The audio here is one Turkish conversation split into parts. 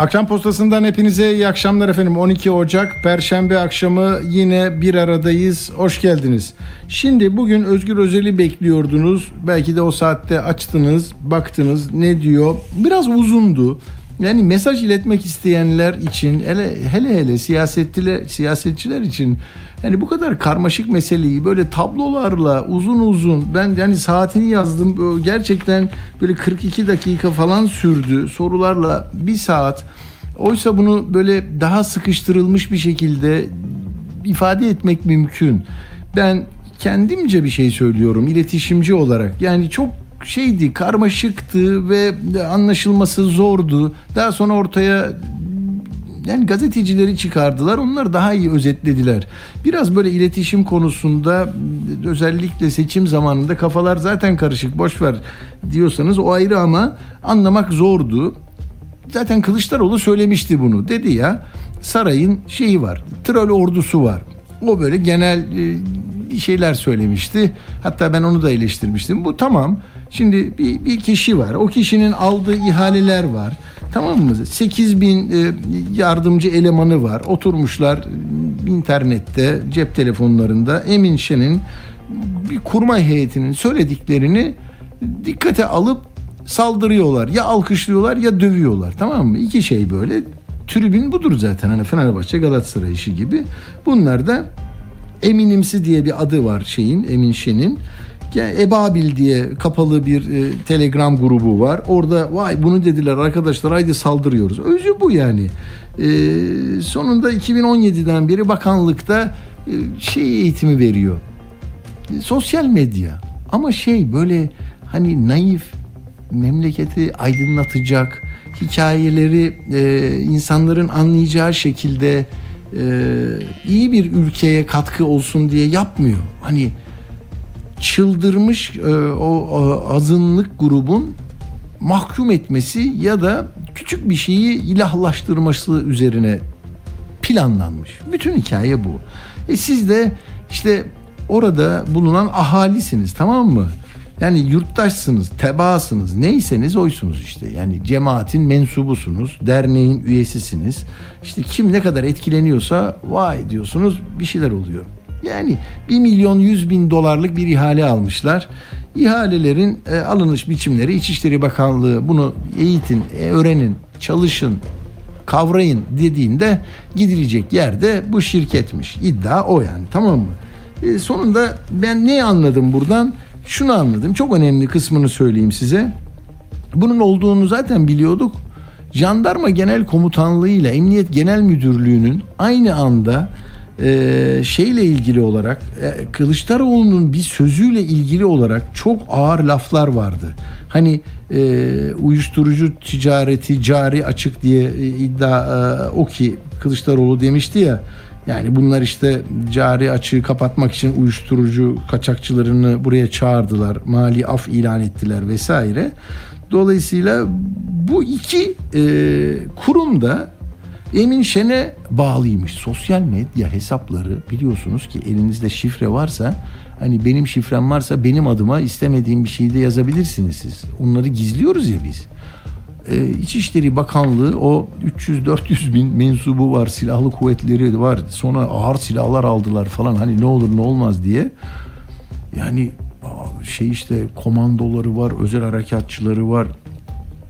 Akşam postasından hepinize iyi akşamlar efendim. 12 Ocak Perşembe akşamı yine bir aradayız. Hoş geldiniz. Şimdi bugün Özgür Özel'i bekliyordunuz. Belki de o saatte açtınız, baktınız ne diyor. Biraz uzundu. Yani mesaj iletmek isteyenler için hele hele, hele siyasetçiler siyasetçiler için yani bu kadar karmaşık meseleyi böyle tablolarla uzun uzun ben yani saatini yazdım gerçekten böyle 42 dakika falan sürdü sorularla bir saat oysa bunu böyle daha sıkıştırılmış bir şekilde ifade etmek mümkün. Ben kendimce bir şey söylüyorum iletişimci olarak yani çok şeydi karmaşıktı ve anlaşılması zordu. Daha sonra ortaya yani gazetecileri çıkardılar. Onlar daha iyi özetlediler. Biraz böyle iletişim konusunda özellikle seçim zamanında kafalar zaten karışık boş ver diyorsanız o ayrı ama anlamak zordu. Zaten Kılıçdaroğlu söylemişti bunu. Dedi ya sarayın şeyi var. Troll ordusu var. O böyle genel bir şeyler söylemişti. Hatta ben onu da eleştirmiştim. Bu tamam. Şimdi bir, bir kişi var. O kişinin aldığı ihaleler var. Tamam mı? 8 bin e, yardımcı elemanı var. Oturmuşlar e, internette, cep telefonlarında Emin Şen'in bir kurma heyetinin söylediklerini dikkate alıp saldırıyorlar. Ya alkışlıyorlar ya dövüyorlar. Tamam mı? İki şey böyle. Tribün budur zaten. Hani Fenerbahçe Galatasaray işi gibi. Bunlar da Eminimsi diye bir adı var şeyin Emin Şen'in. Ebabil diye kapalı bir e, telegram grubu var. Orada vay bunu dediler arkadaşlar haydi saldırıyoruz. Özü bu yani. E, sonunda 2017'den beri bakanlıkta e, şey eğitimi veriyor. E, sosyal medya. Ama şey böyle hani naif memleketi aydınlatacak hikayeleri e, insanların anlayacağı şekilde e, iyi bir ülkeye katkı olsun diye yapmıyor. Hani çıldırmış e, o, o azınlık grubun mahkum etmesi ya da küçük bir şeyi ilahlaştırması üzerine planlanmış. Bütün hikaye bu. E siz de işte orada bulunan ahalisiniz tamam mı? Yani yurttaşsınız, tebaasınız, neyseniz oysunuz işte. Yani cemaatin mensubusunuz, derneğin üyesisiniz. İşte kim ne kadar etkileniyorsa vay diyorsunuz bir şeyler oluyor. Yani 1 milyon 100 bin dolarlık bir ihale almışlar. İhalelerin e, alınış biçimleri İçişleri Bakanlığı bunu eğitin, e, öğrenin, çalışın, kavrayın dediğinde gidilecek yerde bu şirketmiş. İddia o yani tamam mı? E, sonunda ben ne anladım buradan? Şunu anladım. Çok önemli kısmını söyleyeyim size. Bunun olduğunu zaten biliyorduk. Jandarma Genel Komutanlığı ile Emniyet Genel Müdürlüğü'nün aynı anda e, şeyle ilgili olarak e, Kılıçdaroğlu'nun bir sözüyle ilgili olarak çok ağır laflar vardı. Hani e, uyuşturucu ticareti cari açık diye e, iddia e, o ki Kılıçdaroğlu demişti ya yani bunlar işte cari açığı kapatmak için uyuşturucu kaçakçılarını buraya çağırdılar. Mali af ilan ettiler vesaire. Dolayısıyla bu iki e, kurum da Emin Şen'e bağlıymış. Sosyal medya hesapları biliyorsunuz ki elinizde şifre varsa hani benim şifrem varsa benim adıma istemediğim bir şeyi de yazabilirsiniz siz. Onları gizliyoruz ya biz. Ee, İçişleri Bakanlığı o 300-400 bin mensubu var, silahlı kuvvetleri var. Sonra ağır silahlar aldılar falan hani ne olur ne olmaz diye. Yani şey işte komandoları var, özel harekatçıları var.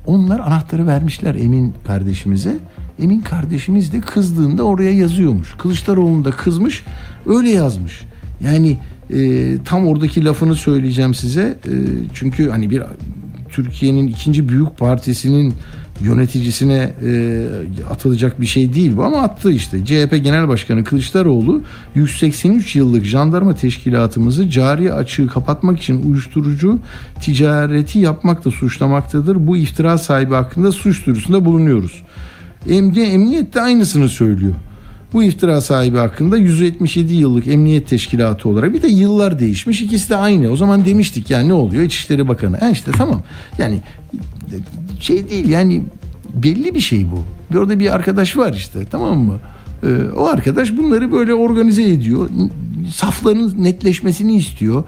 Onlar anahtarı vermişler Emin kardeşimize. Emin kardeşimiz de kızdığında oraya yazıyormuş. Kılıçdaroğlu da kızmış öyle yazmış. Yani e, tam oradaki lafını söyleyeceğim size. E, çünkü hani bir Türkiye'nin ikinci büyük partisinin yöneticisine e, atılacak bir şey değil bu ama attı işte. CHP Genel Başkanı Kılıçdaroğlu 183 yıllık jandarma teşkilatımızı cari açığı kapatmak için uyuşturucu ticareti yapmakla suçlamaktadır. Bu iftira sahibi hakkında suç duyurusunda bulunuyoruz. Emniyet, emniyet de aynısını söylüyor. Bu iftira sahibi hakkında 177 yıllık emniyet teşkilatı olarak bir de yıllar değişmiş. İkisi de aynı. O zaman demiştik yani ne oluyor? İçişleri Bakanı. Ha işte tamam. Yani şey değil yani belli bir şey bu. Bir Orada bir arkadaş var işte tamam mı? Ee, o arkadaş bunları böyle organize ediyor. Safların netleşmesini istiyor.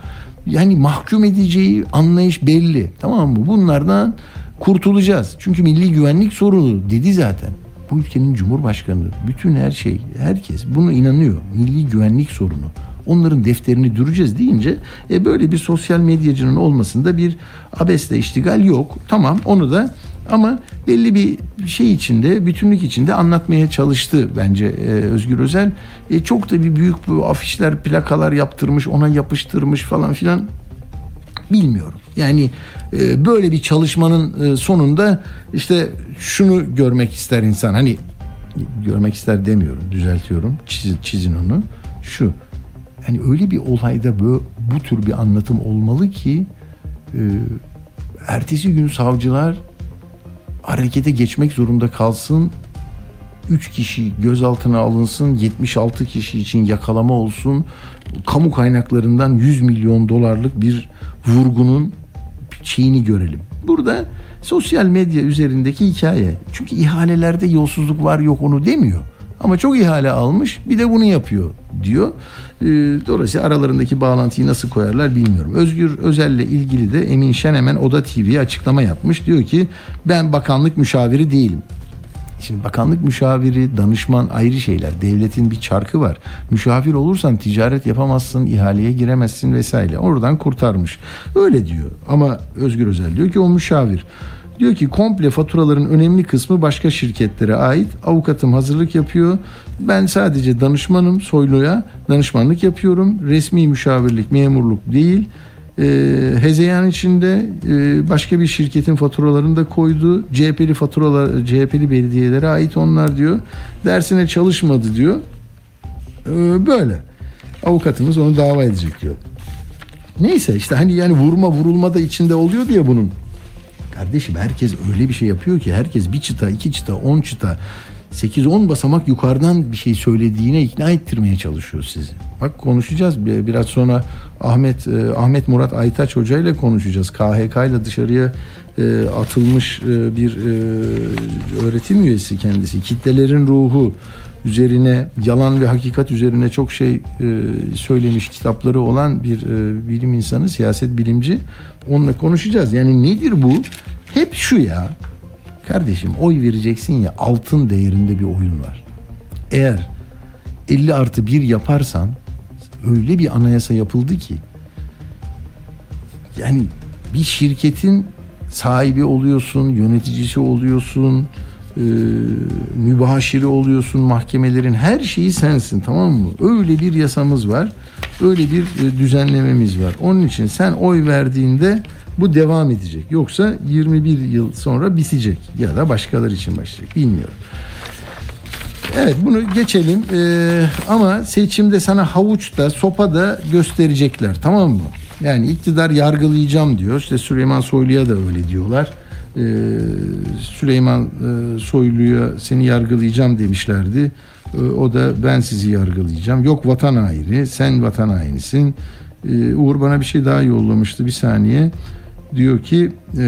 Yani mahkum edeceği anlayış belli. Tamam mı? Bunlardan kurtulacağız. Çünkü milli güvenlik sorunu dedi zaten. Bu ülkenin cumhurbaşkanı, bütün her şey, herkes bunu inanıyor. Milli güvenlik sorunu. Onların defterini düreceğiz deyince e, böyle bir sosyal medyacının olmasında bir abesle iştigal yok. Tamam onu da ama belli bir şey içinde, bütünlük içinde anlatmaya çalıştı bence e, Özgür Özel. E, çok da bir büyük bu afişler, plakalar yaptırmış, ona yapıştırmış falan filan bilmiyorum. Yani e, böyle bir çalışmanın e, sonunda işte şunu görmek ister insan. Hani görmek ister demiyorum, düzeltiyorum. Çiz, çizin onu. Şu. Hani öyle bir olayda bu, bu tür bir anlatım olmalı ki e, ertesi gün savcılar harekete geçmek zorunda kalsın. 3 kişi gözaltına alınsın, 76 kişi için yakalama olsun. Kamu kaynaklarından 100 milyon dolarlık bir vurgunun şeyini görelim. Burada sosyal medya üzerindeki hikaye. Çünkü ihalelerde yolsuzluk var yok onu demiyor. Ama çok ihale almış bir de bunu yapıyor diyor. Ee, Dolayısıyla aralarındaki bağlantıyı nasıl koyarlar bilmiyorum. Özgür Özel'le ilgili de Emin Şenemen Oda TV'ye açıklama yapmış. Diyor ki ben bakanlık müşaviri değilim. Şimdi bakanlık müşaviri, danışman ayrı şeyler. Devletin bir çarkı var. Müşavir olursan ticaret yapamazsın, ihaleye giremezsin vesaire. Oradan kurtarmış. Öyle diyor. Ama Özgür Özel diyor ki o müşavir. Diyor ki komple faturaların önemli kısmı başka şirketlere ait. Avukatım hazırlık yapıyor. Ben sadece danışmanım Soylu'ya danışmanlık yapıyorum. Resmi müşavirlik, memurluk değil. E, hezeyan içinde e, başka bir şirketin faturalarını da koydu. CHP'li faturalar, CHP'li belediyelere ait onlar diyor. Dersine çalışmadı diyor. E, böyle. Avukatımız onu dava edecek diyor. Neyse işte hani yani vurma vurulma da içinde oluyor diye bunun. Kardeşim herkes öyle bir şey yapıyor ki herkes bir çıta, iki çıta, on çıta, 8-10 basamak yukarıdan bir şey söylediğine ikna ettirmeye çalışıyor sizi. Bak konuşacağız biraz sonra Ahmet e, Ahmet Murat Aytaç Hoca ile konuşacağız. KHK ile dışarıya e, atılmış e, bir öğretim üyesi kendisi. Kitlelerin ruhu üzerine yalan ve hakikat üzerine çok şey söylemiş kitapları olan bir bilim insanı, siyaset bilimci. Onunla konuşacağız. Yani nedir bu? Hep şu ya. Kardeşim oy vereceksin ya altın değerinde bir oyun var. Eğer 50 artı 1 yaparsan öyle bir anayasa yapıldı ki yani bir şirketin sahibi oluyorsun, yöneticisi oluyorsun, e, mübaşiri oluyorsun, mahkemelerin her şeyi sensin tamam mı? Öyle bir yasamız var, öyle bir e, düzenlememiz var. Onun için sen oy verdiğinde bu devam edecek. Yoksa 21 yıl sonra bitecek ya da başkaları için başlayacak. Bilmiyorum. Evet bunu geçelim ee, ama seçimde sana havuç da sopa da gösterecekler tamam mı? Yani iktidar yargılayacağım diyor. İşte Süleyman Soylu'ya da öyle diyorlar. Ee, Süleyman e, Soylu'ya seni yargılayacağım demişlerdi. Ee, o da ben sizi yargılayacağım. Yok vatan haini, sen vatan hainisin. Ee, Uğur bana bir şey daha yollamıştı bir saniye diyor ki e,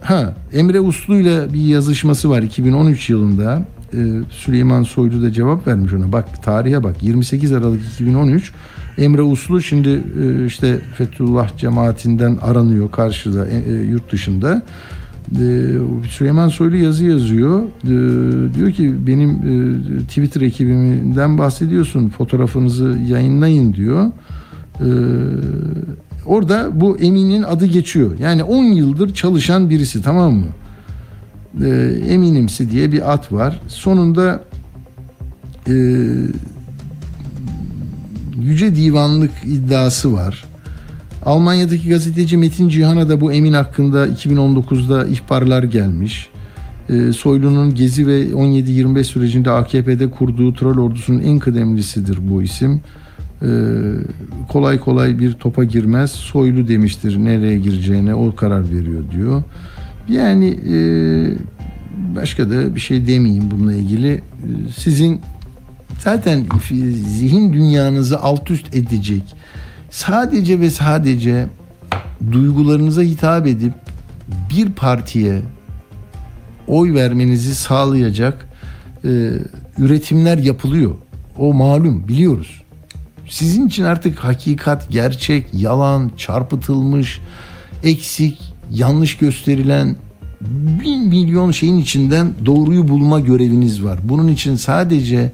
ha Emre Uslu ile bir yazışması var 2013 yılında. E, Süleyman Soylu da cevap vermiş ona. Bak tarihe bak 28 Aralık 2013 Emre Uslu şimdi e, işte Fethullah cemaatinden aranıyor karşıda e, yurt dışında. Süleyman Soylu yazı yazıyor. Diyor ki benim Twitter ekibimden bahsediyorsun. Fotoğrafınızı yayınlayın diyor. Orada bu Emin'in adı geçiyor. Yani 10 yıldır çalışan birisi tamam mı? E, Eminimsi diye bir at var. Sonunda e, Yüce Divanlık iddiası var. Almanya'daki gazeteci Metin Cihan'a da bu Emin hakkında 2019'da ihbarlar gelmiş. E, Soylu'nun Gezi ve 17-25 sürecinde AKP'de kurduğu troll ordusunun en kıdemlisidir bu isim e, kolay kolay bir topa girmez. Soylu demiştir nereye gireceğine o karar veriyor diyor. Yani e, başka da bir şey demeyeyim bununla ilgili. E, sizin zaten zihin dünyanızı alt üst edecek. Sadece ve sadece duygularınıza hitap edip bir partiye oy vermenizi sağlayacak e, üretimler yapılıyor. O malum biliyoruz. Sizin için artık hakikat, gerçek, yalan, çarpıtılmış, eksik, yanlış gösterilen bin milyon şeyin içinden doğruyu bulma göreviniz var. Bunun için sadece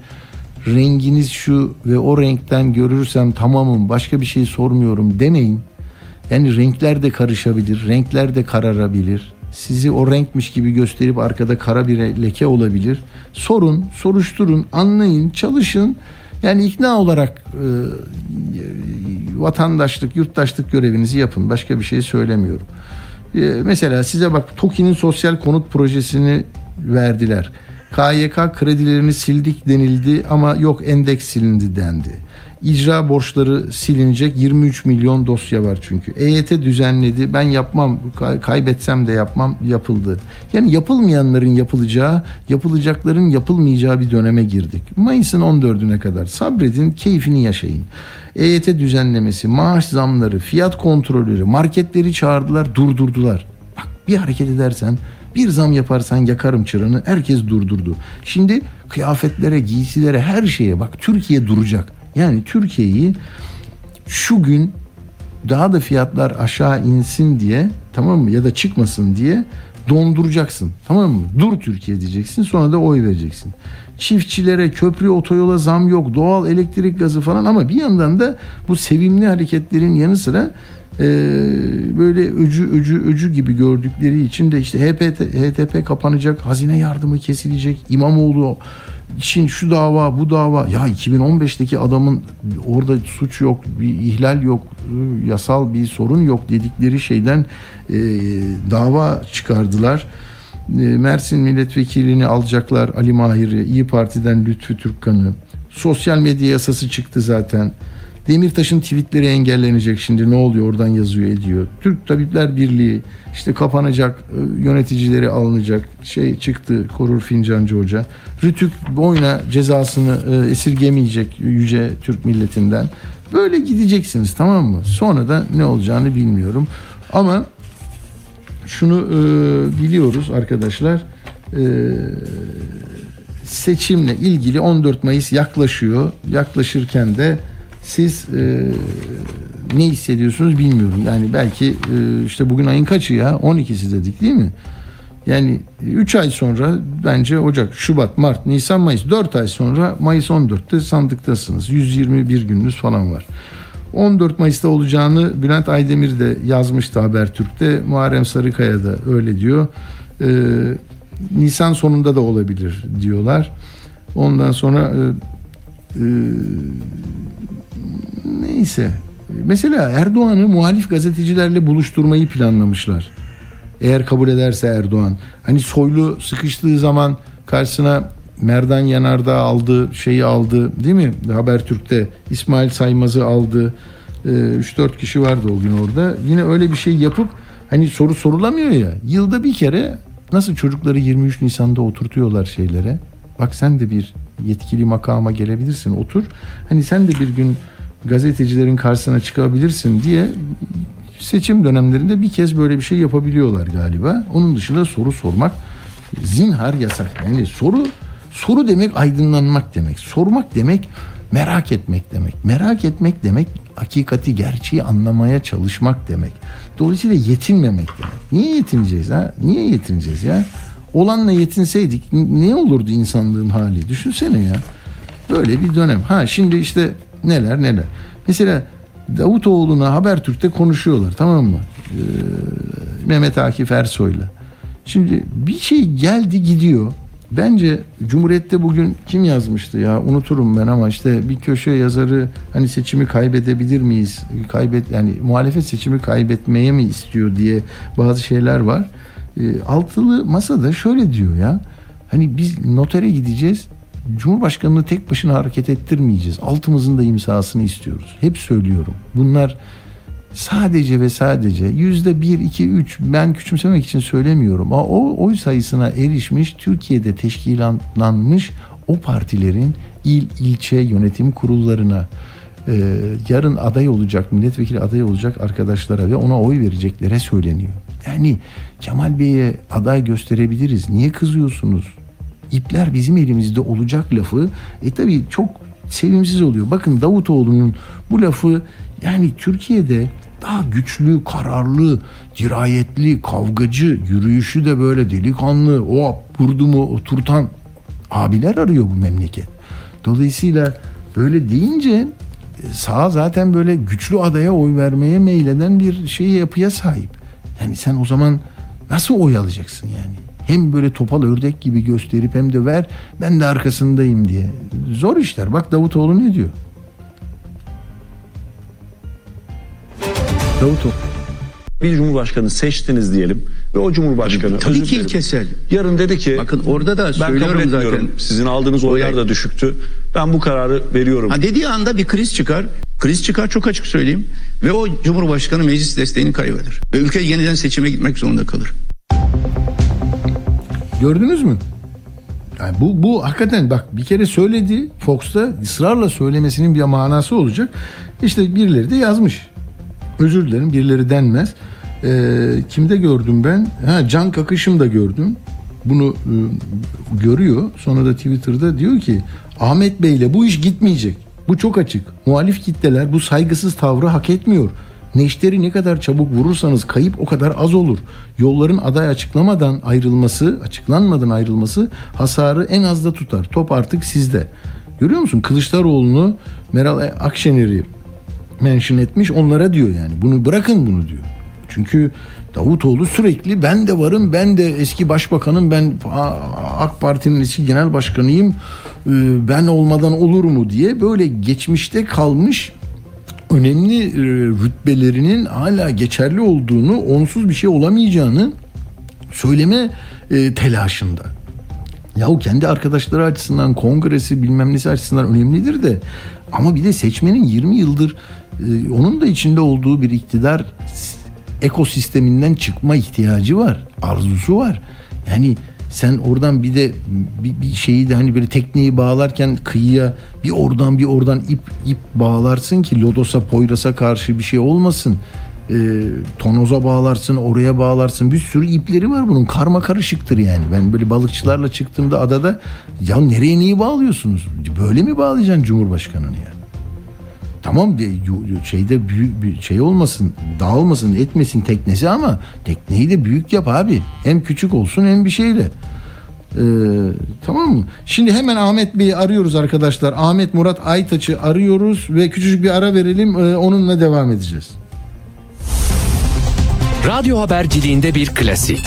renginiz şu ve o renkten görürsem tamamım başka bir şey sormuyorum demeyin. Yani renkler de karışabilir, renkler de kararabilir. Sizi o renkmiş gibi gösterip arkada kara bir leke olabilir. Sorun, soruşturun, anlayın, çalışın. Yani ikna olarak e, vatandaşlık, yurttaşlık görevinizi yapın. Başka bir şey söylemiyorum. E, mesela size bak TOKİ'nin sosyal konut projesini verdiler. KYK kredilerini sildik denildi ama yok endeks silindi dendi. İcra borçları silinecek 23 milyon dosya var çünkü. EYT düzenledi ben yapmam kaybetsem de yapmam yapıldı. Yani yapılmayanların yapılacağı yapılacakların yapılmayacağı bir döneme girdik. Mayıs'ın 14'üne kadar sabredin keyfini yaşayın. EYT düzenlemesi, maaş zamları, fiyat kontrolleri, marketleri çağırdılar durdurdular. Bak bir hareket edersen bir zam yaparsan yakarım çıranı herkes durdurdu. Şimdi kıyafetlere, giysilere her şeye bak Türkiye duracak. Yani Türkiye'yi şu gün daha da fiyatlar aşağı insin diye tamam mı ya da çıkmasın diye donduracaksın. Tamam mı? Dur Türkiye diyeceksin sonra da oy vereceksin. Çiftçilere köprü otoyola zam yok doğal elektrik gazı falan ama bir yandan da bu sevimli hareketlerin yanı sıra e, böyle öcü öcü öcü gibi gördükleri için de işte HPT, HTP kapanacak hazine yardımı kesilecek İmamoğlu için şu dava bu dava ya 2015'teki adamın orada suç yok bir ihlal yok yasal bir sorun yok dedikleri şeyden e, dava çıkardılar. E, Mersin milletvekilini alacaklar Ali Mahir'i İyi Parti'den Lütfü Türkkan'ı sosyal medya yasası çıktı zaten. Demirtaş'ın tweetleri engellenecek şimdi ne oluyor oradan yazıyor ediyor. Türk Tabipler Birliği işte kapanacak e, yöneticileri alınacak şey çıktı Korur Fincancı Hoca. Rütük boyuna cezasını e, esirgemeyecek yüce Türk milletinden. Böyle gideceksiniz tamam mı? Sonra da ne olacağını bilmiyorum. Ama şunu e, biliyoruz arkadaşlar. E, seçimle ilgili 14 Mayıs yaklaşıyor. Yaklaşırken de siz e, ne hissediyorsunuz bilmiyorum. Yani belki e, işte bugün ayın kaçı ya? 12'si dedik değil mi? Yani 3 ay sonra bence Ocak, Şubat, Mart, Nisan, Mayıs 4 ay sonra Mayıs 14'te sandıktasınız. 121 gününüz falan var. 14 Mayıs'ta olacağını Bülent Aydemir de yazmıştı Habertürk'te. Muharrem Sarıkaya da öyle diyor. Ee, Nisan sonunda da olabilir diyorlar. Ondan sonra e, e, neyse. Mesela Erdoğan'ı muhalif gazetecilerle buluşturmayı planlamışlar. Eğer kabul ederse Erdoğan. Hani Soylu sıkıştığı zaman karşısına Merdan Yanardağ aldı, şeyi aldı değil mi? Habertürk'te İsmail Saymaz'ı aldı. 3-4 ee, kişi vardı o gün orada. Yine öyle bir şey yapıp hani soru sorulamıyor ya. Yılda bir kere nasıl çocukları 23 Nisan'da oturtuyorlar şeylere. Bak sen de bir yetkili makama gelebilirsin otur. Hani sen de bir gün gazetecilerin karşısına çıkabilirsin diye seçim dönemlerinde bir kez böyle bir şey yapabiliyorlar galiba. Onun dışında soru sormak zinhar yasak. Yani soru soru demek aydınlanmak demek. Sormak demek merak etmek demek. Merak etmek demek hakikati, gerçeği anlamaya çalışmak demek. Dolayısıyla yetinmemek demek. Niye yetineceğiz ha? Niye yetineceğiz ya? Olanla yetinseydik ne olurdu insanlığın hali? Düşünsene ya. Böyle bir dönem. Ha şimdi işte neler neler. Mesela Davutoğlu'na Habertürk'te konuşuyorlar tamam mı? Ee, Mehmet Akif Ersoy'la. Şimdi bir şey geldi gidiyor. Bence Cumhuriyet'te bugün kim yazmıştı ya unuturum ben ama işte bir köşe yazarı hani seçimi kaybedebilir miyiz? Kaybet yani muhalefet seçimi kaybetmeye mi istiyor diye bazı şeyler var. E, altılı masada şöyle diyor ya. Hani biz notere gideceğiz. Cumhurbaşkanını tek başına hareket ettirmeyeceğiz. Altımızın da imzasını istiyoruz. Hep söylüyorum. Bunlar sadece ve sadece yüzde bir, iki, üç ben küçümsemek için söylemiyorum. Ama o oy sayısına erişmiş Türkiye'de teşkilatlanmış o partilerin il, ilçe yönetim kurullarına e, yarın aday olacak, milletvekili aday olacak arkadaşlara ve ona oy vereceklere söyleniyor. Yani Kemal Bey'e aday gösterebiliriz. Niye kızıyorsunuz? İpler bizim elimizde olacak lafı e tabii çok sevimsiz oluyor. Bakın Davutoğlu'nun bu lafı yani Türkiye'de daha güçlü, kararlı, dirayetli, kavgacı, yürüyüşü de böyle delikanlı, o vurdu mu oturtan abiler arıyor bu memleket. Dolayısıyla böyle deyince e, sağ zaten böyle güçlü adaya oy vermeye meyleden bir şey yapıya sahip. Yani sen o zaman nasıl oy alacaksın yani? Hem böyle topal ördek gibi gösterip hem de ver ben de arkasındayım diye. Zor işler. Bak Davutoğlu ne diyor? Davutoğlu. bir cumhurbaşkanı seçtiniz diyelim ve o cumhurbaşkanı Tabii ki ilkesel. Yarın dedi ki Bakın orada da ben kabul söylüyorum etmiyorum. zaten. Sizin aldığınız oylar da düşüktü. Ben bu kararı veriyorum. Ha dediği anda bir kriz çıkar. Kriz çıkar çok açık söyleyeyim. Ve o Cumhurbaşkanı meclis desteğini kaybeder. Ve ülke yeniden seçime gitmek zorunda kalır. Gördünüz mü? Yani bu, bu hakikaten bak bir kere söyledi Fox'ta ısrarla söylemesinin bir manası olacak. İşte birileri de yazmış. Özür dilerim birileri denmez. Ee, kimde gördüm ben? Ha, Can Kakışım da gördüm. Bunu e, görüyor. Sonra da Twitter'da diyor ki Ahmet Bey'le bu iş gitmeyecek. Bu çok açık. Muhalif kitleler bu saygısız tavrı hak etmiyor. Neşteri ne kadar çabuk vurursanız kayıp o kadar az olur. Yolların aday açıklamadan ayrılması, açıklanmadan ayrılması hasarı en azda tutar. Top artık sizde. Görüyor musun? Kılıçdaroğlu'nu Meral Akşener'i mention etmiş onlara diyor yani. Bunu bırakın bunu diyor. Çünkü Davutoğlu sürekli ben de varım, ben de eski başbakanım, ben AK Parti'nin eski genel başkanıyım, e, ben olmadan olur mu diye böyle geçmişte kalmış önemli e, rütbelerinin hala geçerli olduğunu, onsuz bir şey olamayacağını söyleme e, telaşında. Yahu kendi arkadaşları açısından, kongresi bilmem nesi açısından önemlidir de ama bir de seçmenin 20 yıldır e, onun da içinde olduğu bir iktidar ekosisteminden çıkma ihtiyacı var, arzusu var. Yani sen oradan bir de bir, bir şeyi de hani böyle tekneyi bağlarken kıyıya bir oradan bir oradan ip ip bağlarsın ki lodosa poyrasa karşı bir şey olmasın. E, tonoza bağlarsın oraya bağlarsın bir sürü ipleri var bunun karma karışıktır yani ben böyle balıkçılarla çıktığımda adada ya nereye neyi bağlıyorsunuz böyle mi bağlayacaksın cumhurbaşkanını yani Tamam bir şeyde büyük bir şey olmasın, dağılmasın, etmesin teknesi ama tekneyi de büyük yap abi. Hem küçük olsun hem bir şeyle. Ee, tamam mı? Şimdi hemen Ahmet Bey'i arıyoruz arkadaşlar. Ahmet Murat Aytaç'ı arıyoruz ve küçücük bir ara verelim. Ee, onunla devam edeceğiz. Radyo haberciliğinde bir klasik.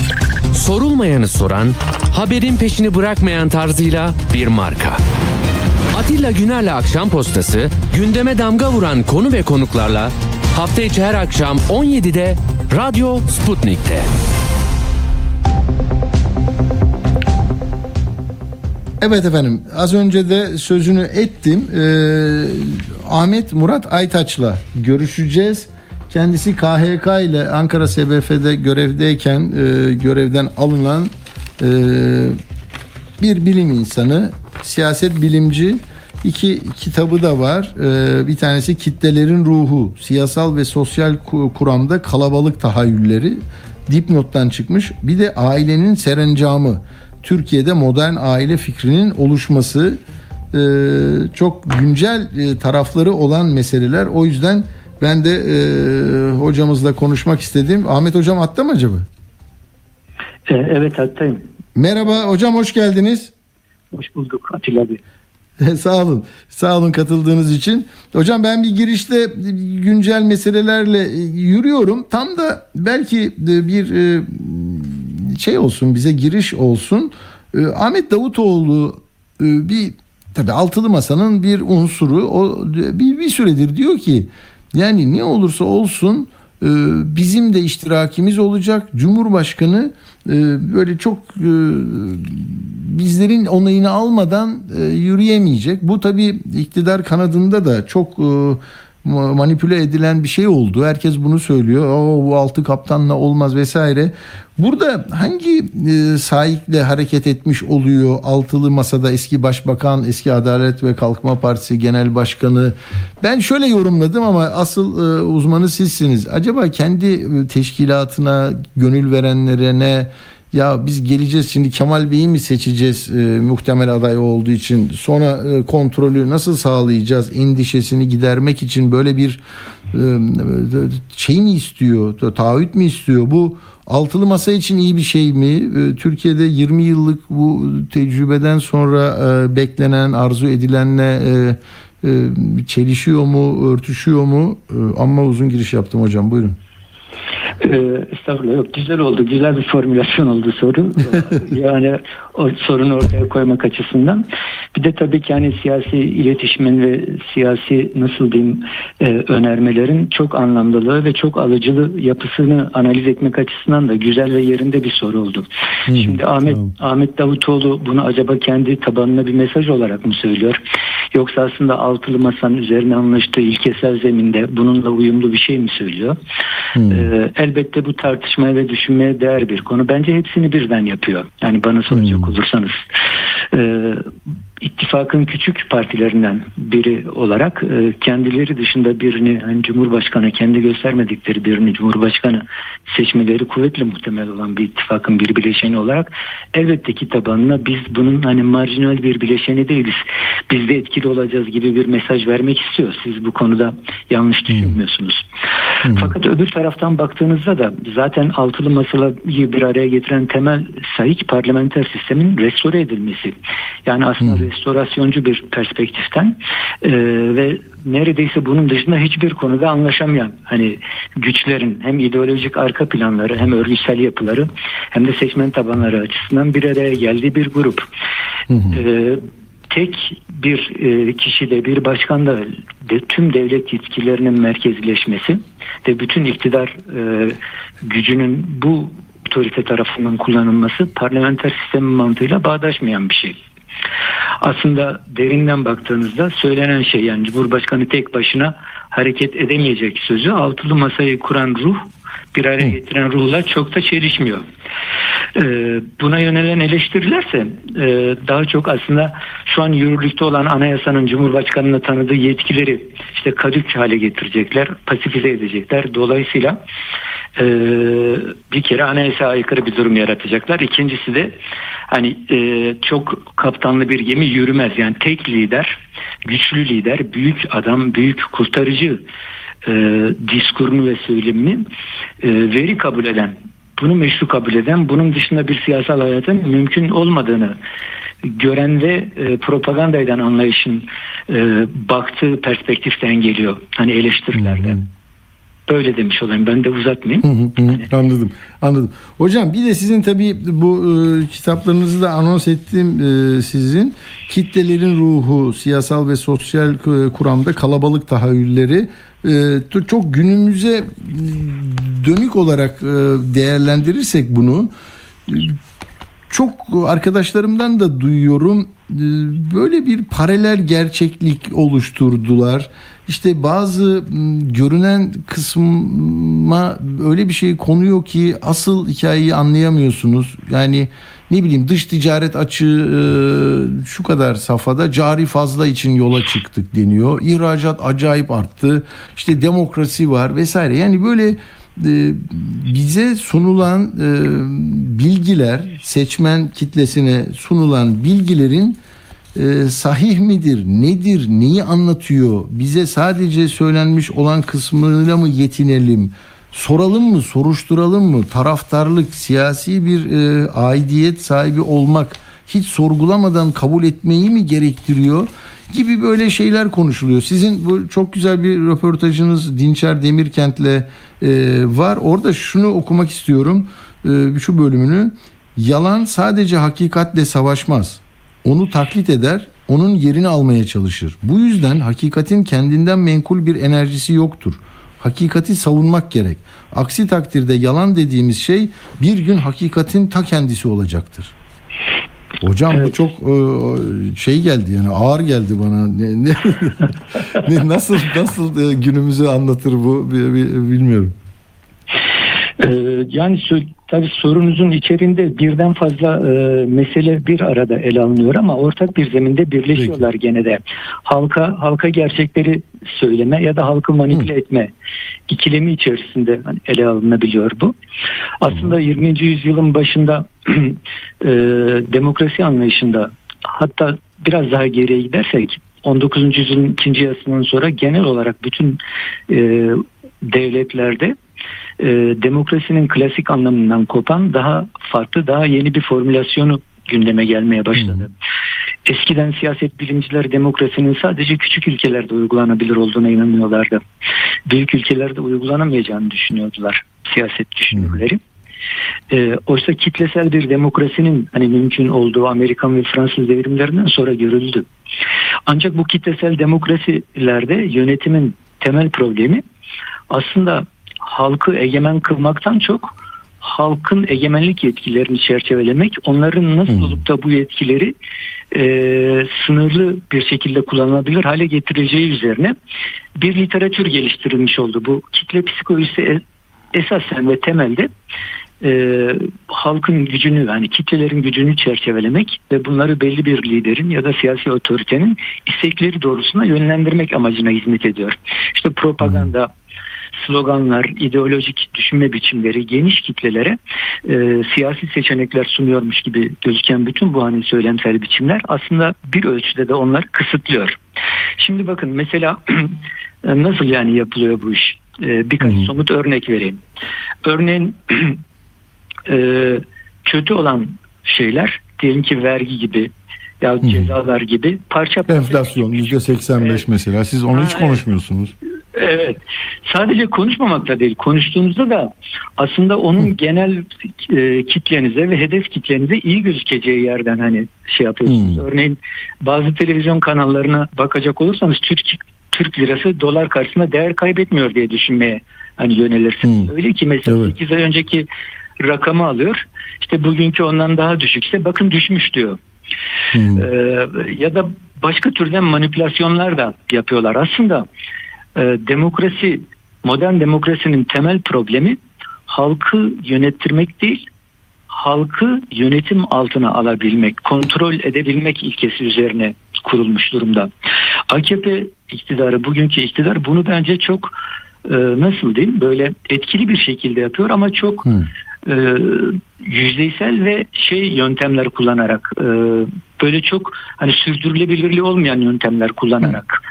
Sorulmayanı soran, haberin peşini bırakmayan tarzıyla bir marka. Atilla Güner'le Akşam Postası gündeme damga vuran konu ve konuklarla hafta içi her akşam 17'de Radyo Sputnik'te. Evet efendim az önce de sözünü ettim. Ee, Ahmet Murat Aytaç'la görüşeceğiz. Kendisi KHK ile Ankara SBF'de görevdeyken e, görevden alınan e, bir bilim insanı, siyaset bilimci. İki kitabı da var. Ee, bir tanesi Kitlelerin Ruhu, Siyasal ve Sosyal Kuramda Kalabalık Tahayyülleri. Dipnot'tan çıkmış. Bir de Ailenin Serencamı. Türkiye'de modern aile fikrinin oluşması. Ee, çok güncel e, tarafları olan meseleler. O yüzden ben de e, hocamızla konuşmak istedim. Ahmet hocam hatta mı acaba? Ee, evet hattayım. Merhaba hocam hoş geldiniz. Hoş bulduk Atilla Bey. Sağ olun. Sağ olun katıldığınız için. Hocam ben bir girişte güncel meselelerle e, yürüyorum. Tam da belki e, bir e, şey olsun bize giriş olsun. Ahmet Davutoğlu bir tabi altılı masanın bir unsuru o bir, bir süredir diyor ki yani ne olursa olsun bizim de iştirakimiz olacak. Cumhurbaşkanı böyle çok bizlerin onayını almadan yürüyemeyecek. Bu tabi iktidar kanadında da çok manipüle edilen bir şey oldu. Herkes bunu söylüyor. O bu altı kaptanla olmaz vesaire. Burada hangi e, sahikle hareket etmiş oluyor? Altılı masada eski başbakan, eski Adalet ve Kalkınma Partisi Genel Başkanı. Ben şöyle yorumladım ama asıl e, uzmanı sizsiniz. Acaba kendi e, teşkilatına, gönül verenlerine ya biz geleceğiz şimdi Kemal Bey'i mi seçeceğiz e, muhtemel aday olduğu için? Sonra e, kontrolü nasıl sağlayacağız? Endişesini gidermek için böyle bir e, şey mi istiyor? Taahhüt mi istiyor? Bu altılı masa için iyi bir şey mi? E, Türkiye'de 20 yıllık bu tecrübeden sonra e, beklenen arzu edilenle e, e, çelişiyor mu örtüşüyor mu? E, amma uzun giriş yaptım hocam. Buyurun. Ee, estağfurullah yok güzel oldu. Güzel bir formülasyon oldu soru. yani sorunu ortaya koymak açısından. Bir de tabii ki hani siyasi iletişimin ve siyasi nasıl diyeyim e, önermelerin çok anlamlılığı ve çok alıcılı yapısını analiz etmek açısından da güzel ve yerinde bir soru oldu. Şimdi Ahmet tamam. Ahmet Davutoğlu bunu acaba kendi tabanına bir mesaj olarak mı söylüyor? Yoksa aslında altılı masanın üzerine anlaştığı ilkesel zeminde bununla uyumlu bir şey mi söylüyor? Ee, elbette bu tartışmaya ve düşünmeye değer bir konu. Bence hepsini birden yapıyor. Yani bana soracak olursanız. Ee, ittifakın küçük partilerinden biri olarak e, kendileri dışında birini hani Cumhurbaşkanı kendi göstermedikleri birini Cumhurbaşkanı seçmeleri kuvvetle muhtemel olan bir ittifakın bir bileşeni olarak elbette ki tabanına biz bunun hani marjinal bir bileşeni değiliz. Biz de etkili olacağız gibi bir mesaj vermek istiyor. Siz bu konuda yanlış düşünmüyorsunuz. Fakat öbür taraftan baktığınızda da zaten altılı masalayı bir araya getiren temel sahik parlamenter sistemin restore edilmesi. Yani aslında restorasyoncu bir perspektiften e, ve neredeyse bunun dışında hiçbir konuda anlaşamayan hani güçlerin hem ideolojik arka planları hem örgütsel yapıları hem de seçmen tabanları açısından bir araya geldiği bir grup. E, tek bir e, kişide bir başkanda de, tüm devlet yetkilerinin merkezileşmesi ve bütün iktidar e, gücünün bu otorite tarafından kullanılması parlamenter sistemin mantığıyla bağdaşmayan bir şey. Aslında derinden baktığınızda söylenen şey yani Cumhurbaşkanı tek başına hareket edemeyecek sözü altılı masayı kuran ruh bir araya getiren ruhla çok da çelişmiyor. Ee, buna yönelen eleştirilerse e, daha çok aslında şu an yürürlükte olan anayasanın Cumhurbaşkanı'na tanıdığı yetkileri işte kadük hale getirecekler, pasifize edecekler. Dolayısıyla e, bir kere anayasa aykırı bir durum yaratacaklar. İkincisi de hani e, çok kaptanlı bir gemi yürümez. Yani tek lider, güçlü lider, büyük adam, büyük kurtarıcı e, diskurunu ve söylemini e, veri kabul eden, bunu meşru kabul eden, bunun dışında bir siyasal hayatın mümkün olmadığını gören ve e, propaganda eden anlayışın e, baktığı perspektiften geliyor. Hani eleştirilerde. Böyle demiş olayım. Ben de uzatmayayım. Hı hı, anladım. Anladım. Hocam bir de sizin tabii bu e, kitaplarınızı da anons ettim e, sizin. Kitlelerin ruhu, siyasal ve sosyal e, kuramda kalabalık tahayyülleri çok günümüze dönük olarak e, değerlendirirsek bunu e, çok arkadaşlarımdan da duyuyorum e, böyle bir paralel gerçeklik oluşturdular. İşte bazı görünen kısma öyle bir şey konuyor ki asıl hikayeyi anlayamıyorsunuz. Yani ne bileyim dış ticaret açığı e, şu kadar safhada cari fazla için yola çıktık deniyor. İhracat acayip arttı. İşte demokrasi var vesaire. Yani böyle e, bize sunulan e, bilgiler seçmen kitlesine sunulan bilgilerin e, sahih midir, nedir, neyi anlatıyor? Bize sadece söylenmiş olan kısmıyla mı yetinelim? Soralım mı, soruşturalım mı? Taraftarlık, siyasi bir e, aidiyet sahibi olmak hiç sorgulamadan kabul etmeyi mi gerektiriyor? Gibi böyle şeyler konuşuluyor. Sizin bu çok güzel bir röportajınız Dinçer Demirkent'le e, var. Orada şunu okumak istiyorum. E, şu bölümünü. Yalan sadece hakikatle savaşmaz onu taklit eder, onun yerini almaya çalışır. Bu yüzden hakikatin kendinden menkul bir enerjisi yoktur. Hakikati savunmak gerek. Aksi takdirde yalan dediğimiz şey bir gün hakikatin ta kendisi olacaktır. Hocam bu Evet. çok e, şey geldi yani ağır geldi bana. Ne, ne, nasıl nasıl e, günümüzü anlatır bu bi- bi- bilmiyorum. Ee, yani tabii sorunuzun içerisinde birden fazla e, mesele bir arada ele alınıyor ama ortak bir zeminde birleşiyorlar gene de. Halka halka gerçekleri söyleme ya da halkı manipüle etme ikilemi içerisinde hani ele alınabiliyor bu. Aslında 20. yüzyılın başında e, demokrasi anlayışında hatta biraz daha geriye gidersek 19. yüzyılın ikinci yarısından sonra genel olarak bütün e, devletlerde e, demokrasinin klasik anlamından kopan daha farklı, daha yeni bir formülasyonu gündeme gelmeye başladı. Eskiden siyaset bilimciler demokrasinin sadece küçük ülkelerde uygulanabilir olduğuna inanıyorlardı. Büyük ülkelerde uygulanamayacağını düşünüyordular siyaset düşünürleri. E, oysa kitlesel bir demokrasinin hani mümkün olduğu Amerikan ve Fransız devrimlerinden sonra görüldü. Ancak bu kitlesel demokrasilerde yönetimin temel problemi aslında halkı egemen kılmaktan çok halkın egemenlik yetkilerini çerçevelemek, onların nasıl Hmm. olup da bu yetkileri e, sınırlı bir şekilde kullanılabilir hale getireceği üzerine bir literatür geliştirilmiş oldu. Bu kitle psikolojisi esasen ve temelde e, halkın gücünü yani kitlelerin gücünü çerçevelemek ve bunları belli bir liderin ya da siyasi otoritenin istekleri doğrusuna yönlendirmek amacına hizmet ediyor. İşte propaganda, sloganlar, ideolojik düşünme biçimleri geniş kitlelere e, siyasi seçenekler sunuyormuş gibi gözüken bütün bu hani söylemsel biçimler aslında bir ölçüde de onları kısıtlıyor. Şimdi bakın mesela nasıl yani yapılıyor bu iş? E, birkaç hı. somut örnek vereyim. Örneğin e, kötü olan şeyler diyelim ki vergi gibi ya cezalar gibi parça parça Enflasyon yüzde 85 Evet. mesela. Siz onu Ha, hiç konuşmuyorsunuz. Evet. Sadece konuşmamakla değil. Konuştuğunuzda da aslında onun genel e, kitlenize ve hedef kitlenize iyi gözükeceği yerden hani şey yapıyorsunuz. Hmm. Örneğin bazı televizyon kanallarına bakacak olursanız Türk Türk lirası dolar karşısında değer kaybetmiyor diye düşünmeye hani yönelirsiniz. Hmm. Öyle ki mesela Evet. 8 ay önceki rakamı alıyor. İşte bugünkü ondan daha düşükse bakın düşmüş diyor. Hmm. Ee, ya da başka türden manipülasyonlar da yapıyorlar. Aslında demokrasi, modern demokrasinin temel problemi halkı yönettirmek değil, halkı yönetim altına alabilmek, kontrol edebilmek ilkesi üzerine kurulmuş durumda. AKP iktidarı, bugünkü iktidar bunu bence çok e, nasıl diyeyim böyle etkili bir şekilde yapıyor ama çok Hmm. e, yüzeysel ve şey yöntemler kullanarak e, böyle çok hani sürdürülebilirliği olmayan yöntemler kullanarak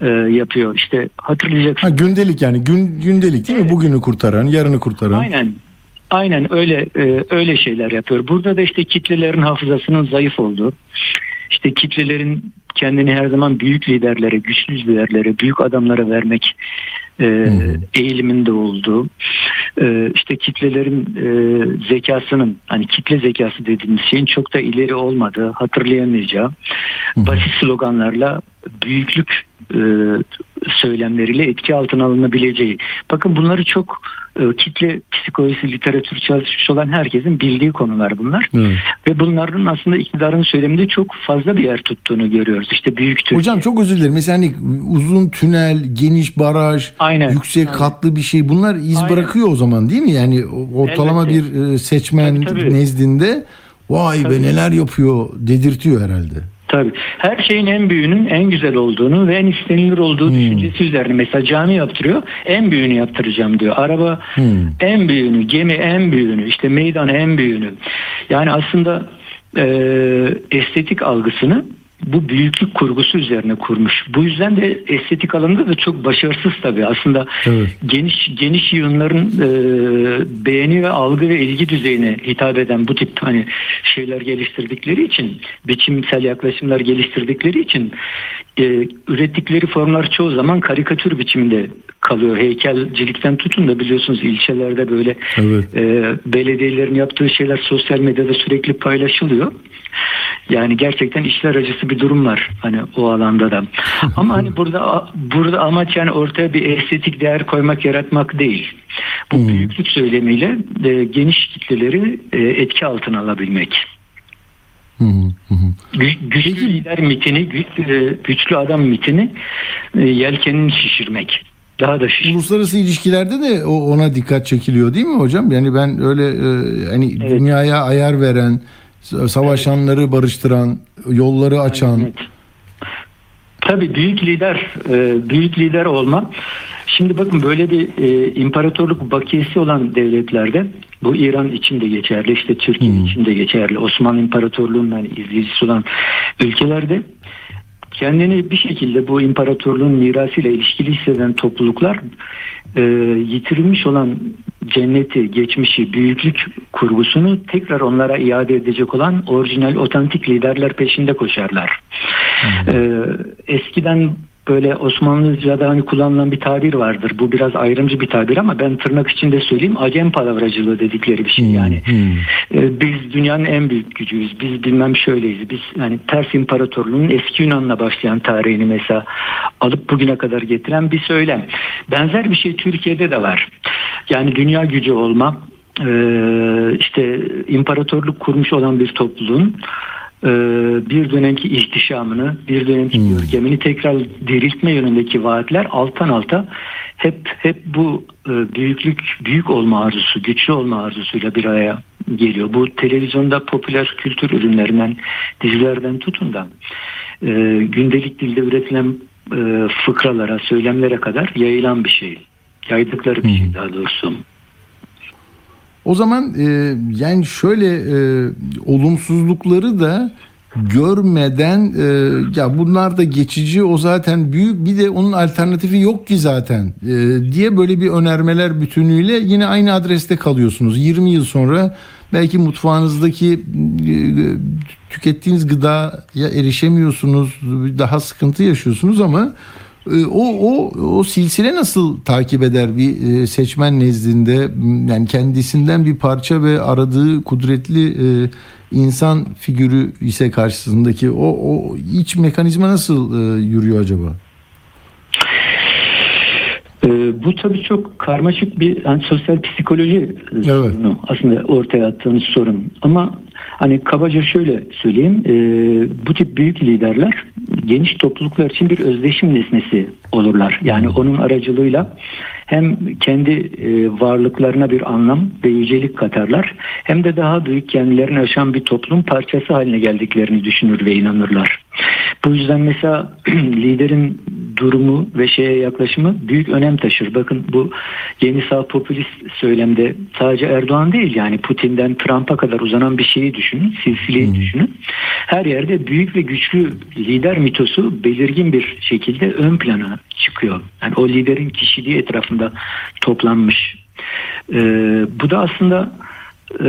e, yapıyor. İşte hatırlayacaksın. Ha, gündelik yani gün gündelik değil mi? Evet. Bugünü kurtaran, yarını kurtaran. Aynen. Aynen öyle e, öyle şeyler yapıyor. Burada da işte kitlelerin hafızasının zayıf olduğu, işte kitlelerin kendini her zaman büyük liderlere, güçlü liderlere, büyük adamlara vermek e, eğiliminde olduğu, e, işte kitlelerin e, zekasının, hani kitle zekası dediğimiz şeyin çok da ileri olmadığı, hatırlayamayacağı, basit sloganlarla büyüklük e, söylemleriyle etki altına alınabileceği. Bakın bunları çok e, kitle psikolojisi literatürü çalışmış olan herkesin bildiği konular bunlar. Evet. Ve bunların aslında iktidarın söyleminde çok fazla bir yer tuttuğunu görüyoruz. İşte büyük Türkiye. Hocam çok özür dilerim. Mesela hani uzun tünel, geniş baraj, Aynen. yüksek Aynen. katlı bir şey bunlar iz Aynen. bırakıyor o zaman değil mi? Yani ortalama Elbette. bir e, seçmen Tabii, tabii. nezdinde vay be Tabii. neler yapıyor dedirtiyor herhalde. Tabii. Her şeyin en büyüğünün en güzel olduğunu ve en istenilir olduğu Hmm. düşüncesi üzerine. Mesela cami yaptırıyor. En büyüğünü yaptıracağım diyor. Araba Hmm. en büyüğünü, gemi en büyüğünü, işte meydan en büyüğünü. Yani aslında e, estetik algısını bu büyüklük kurgusu üzerine kurmuş. Bu yüzden de estetik alanında da çok başarısız tabii. Aslında Evet. geniş geniş yığınların e, beğeni ve algı ve ilgi düzeyine hitap eden bu tip hani şeyler geliştirdikleri için biçimsel yaklaşımlar geliştirdikleri için e, ürettikleri formlar çoğu zaman karikatür biçiminde kalıyor. Heykelcilikten tutun da biliyorsunuz ilçelerde böyle Evet. e, belediyelerin yaptığı şeyler sosyal medyada sürekli paylaşılıyor. Yani gerçekten işler acısı bir durum var hani o alanda da. Ama hani burada burada amaç yani ortaya bir estetik değer koymak yaratmak değil. Bu büyüklük söylemiyle e, geniş kitleleri e, etki altına alabilmek. Gü- güçlü lider mitini, gü- e, güçlü adam mitini e, yelkenini şişirmek. Daha da şişirmek. Uluslararası ilişkilerde de ona dikkat çekiliyor değil mi hocam? Yani ben öyle e, hani Evet. dünyaya ayar veren, savaşanları barıştıran, yolları açan. Evet. Tabii büyük lider, e, büyük lider olma. Şimdi bakın böyle bir e, imparatorluk bakiyesi olan devletlerde bu İran için de geçerli, işte Türkiye için de geçerli, Osmanlı İmparatorluğu'nun hani izleyicisi olan ülkelerde kendini bir şekilde bu imparatorluğun mirasıyla ilişkili hisseden topluluklar e, yitirilmiş olan cenneti, geçmişi, büyüklük kurgusunu tekrar onlara iade edecek olan orijinal, otantik liderler peşinde koşarlar. E, eskiden böyle Osmanlıca'da hani kullanılan bir tabir vardır. Bu biraz ayrımcı bir tabir ama ben tırnak içinde söyleyeyim. Acem palavracılığı dedikleri bir şey yani. E, biz dünyanın en büyük gücüyüz. Biz bilmem şöyleyiz. Biz yani Pers İmparatorluğu'nun eski Yunan'la başlayan tarihini mesela alıp bugüne kadar getiren bir söylem. Benzer bir şey Türkiye'de de var. Yani dünya gücü olma, e, işte imparatorluk kurmuş olan bir topluluğun bir dönemki ihtişamını, bir dönemki görkemini tekrar diriltme yönündeki vaatler alttan alta hep hep bu e, büyüklük, büyük olma arzusu, güçlü olma arzusuyla bir araya geliyor. Bu televizyonda popüler kültür ürünlerinden, dizilerden tutun da e, gündelik dilde üretilen e, fıkralara, söylemlere kadar yayılan bir şey. Yaydıkları bir şey daha doğrusu. O zaman e, yani şöyle e, olumsuzlukları da görmeden e, ya bunlar da geçici o zaten büyük bir de onun alternatifi yok ki zaten e, diye böyle bir önermeler bütünüyle yine aynı adreste kalıyorsunuz. 20 yıl sonra belki mutfağınızdaki e, tükettiğiniz gıdaya erişemiyorsunuz daha sıkıntı yaşıyorsunuz ama o o o silsile nasıl takip eder bir e, seçmen nezdinde yani kendisinden bir parça ve aradığı kudretli e, insan figürü ise karşısındaki o o iç mekanizma nasıl e, yürüyor acaba? Ee, bu tabii çok karmaşık bir yani sosyal psikoloji sorunu aslında ortaya attığınız sorun. Ama hani kabaca şöyle söyleyeyim, e, bu tip büyük liderler geniş topluluklar için bir özdeşim nesnesi olurlar. Yani onun aracılığıyla hem kendi e, varlıklarına bir anlam ve yücelik katarlar hem de daha büyük kendilerini aşan bir toplum parçası haline geldiklerini düşünür ve inanırlar. Bu yüzden mesela liderin durumu ve şeye yaklaşımı büyük önem taşır. Bakın bu yeni sağ popülist söylemde sadece Erdoğan değil yani Putin'den Trump'a kadar uzanan bir şeyi düşünün, silsileyi düşünün. Her yerde büyük ve güçlü lider mitosu belirgin bir şekilde ön plana çıkıyor. Yani o liderin kişiliği etrafında toplanmış. Ee, bu da aslında e,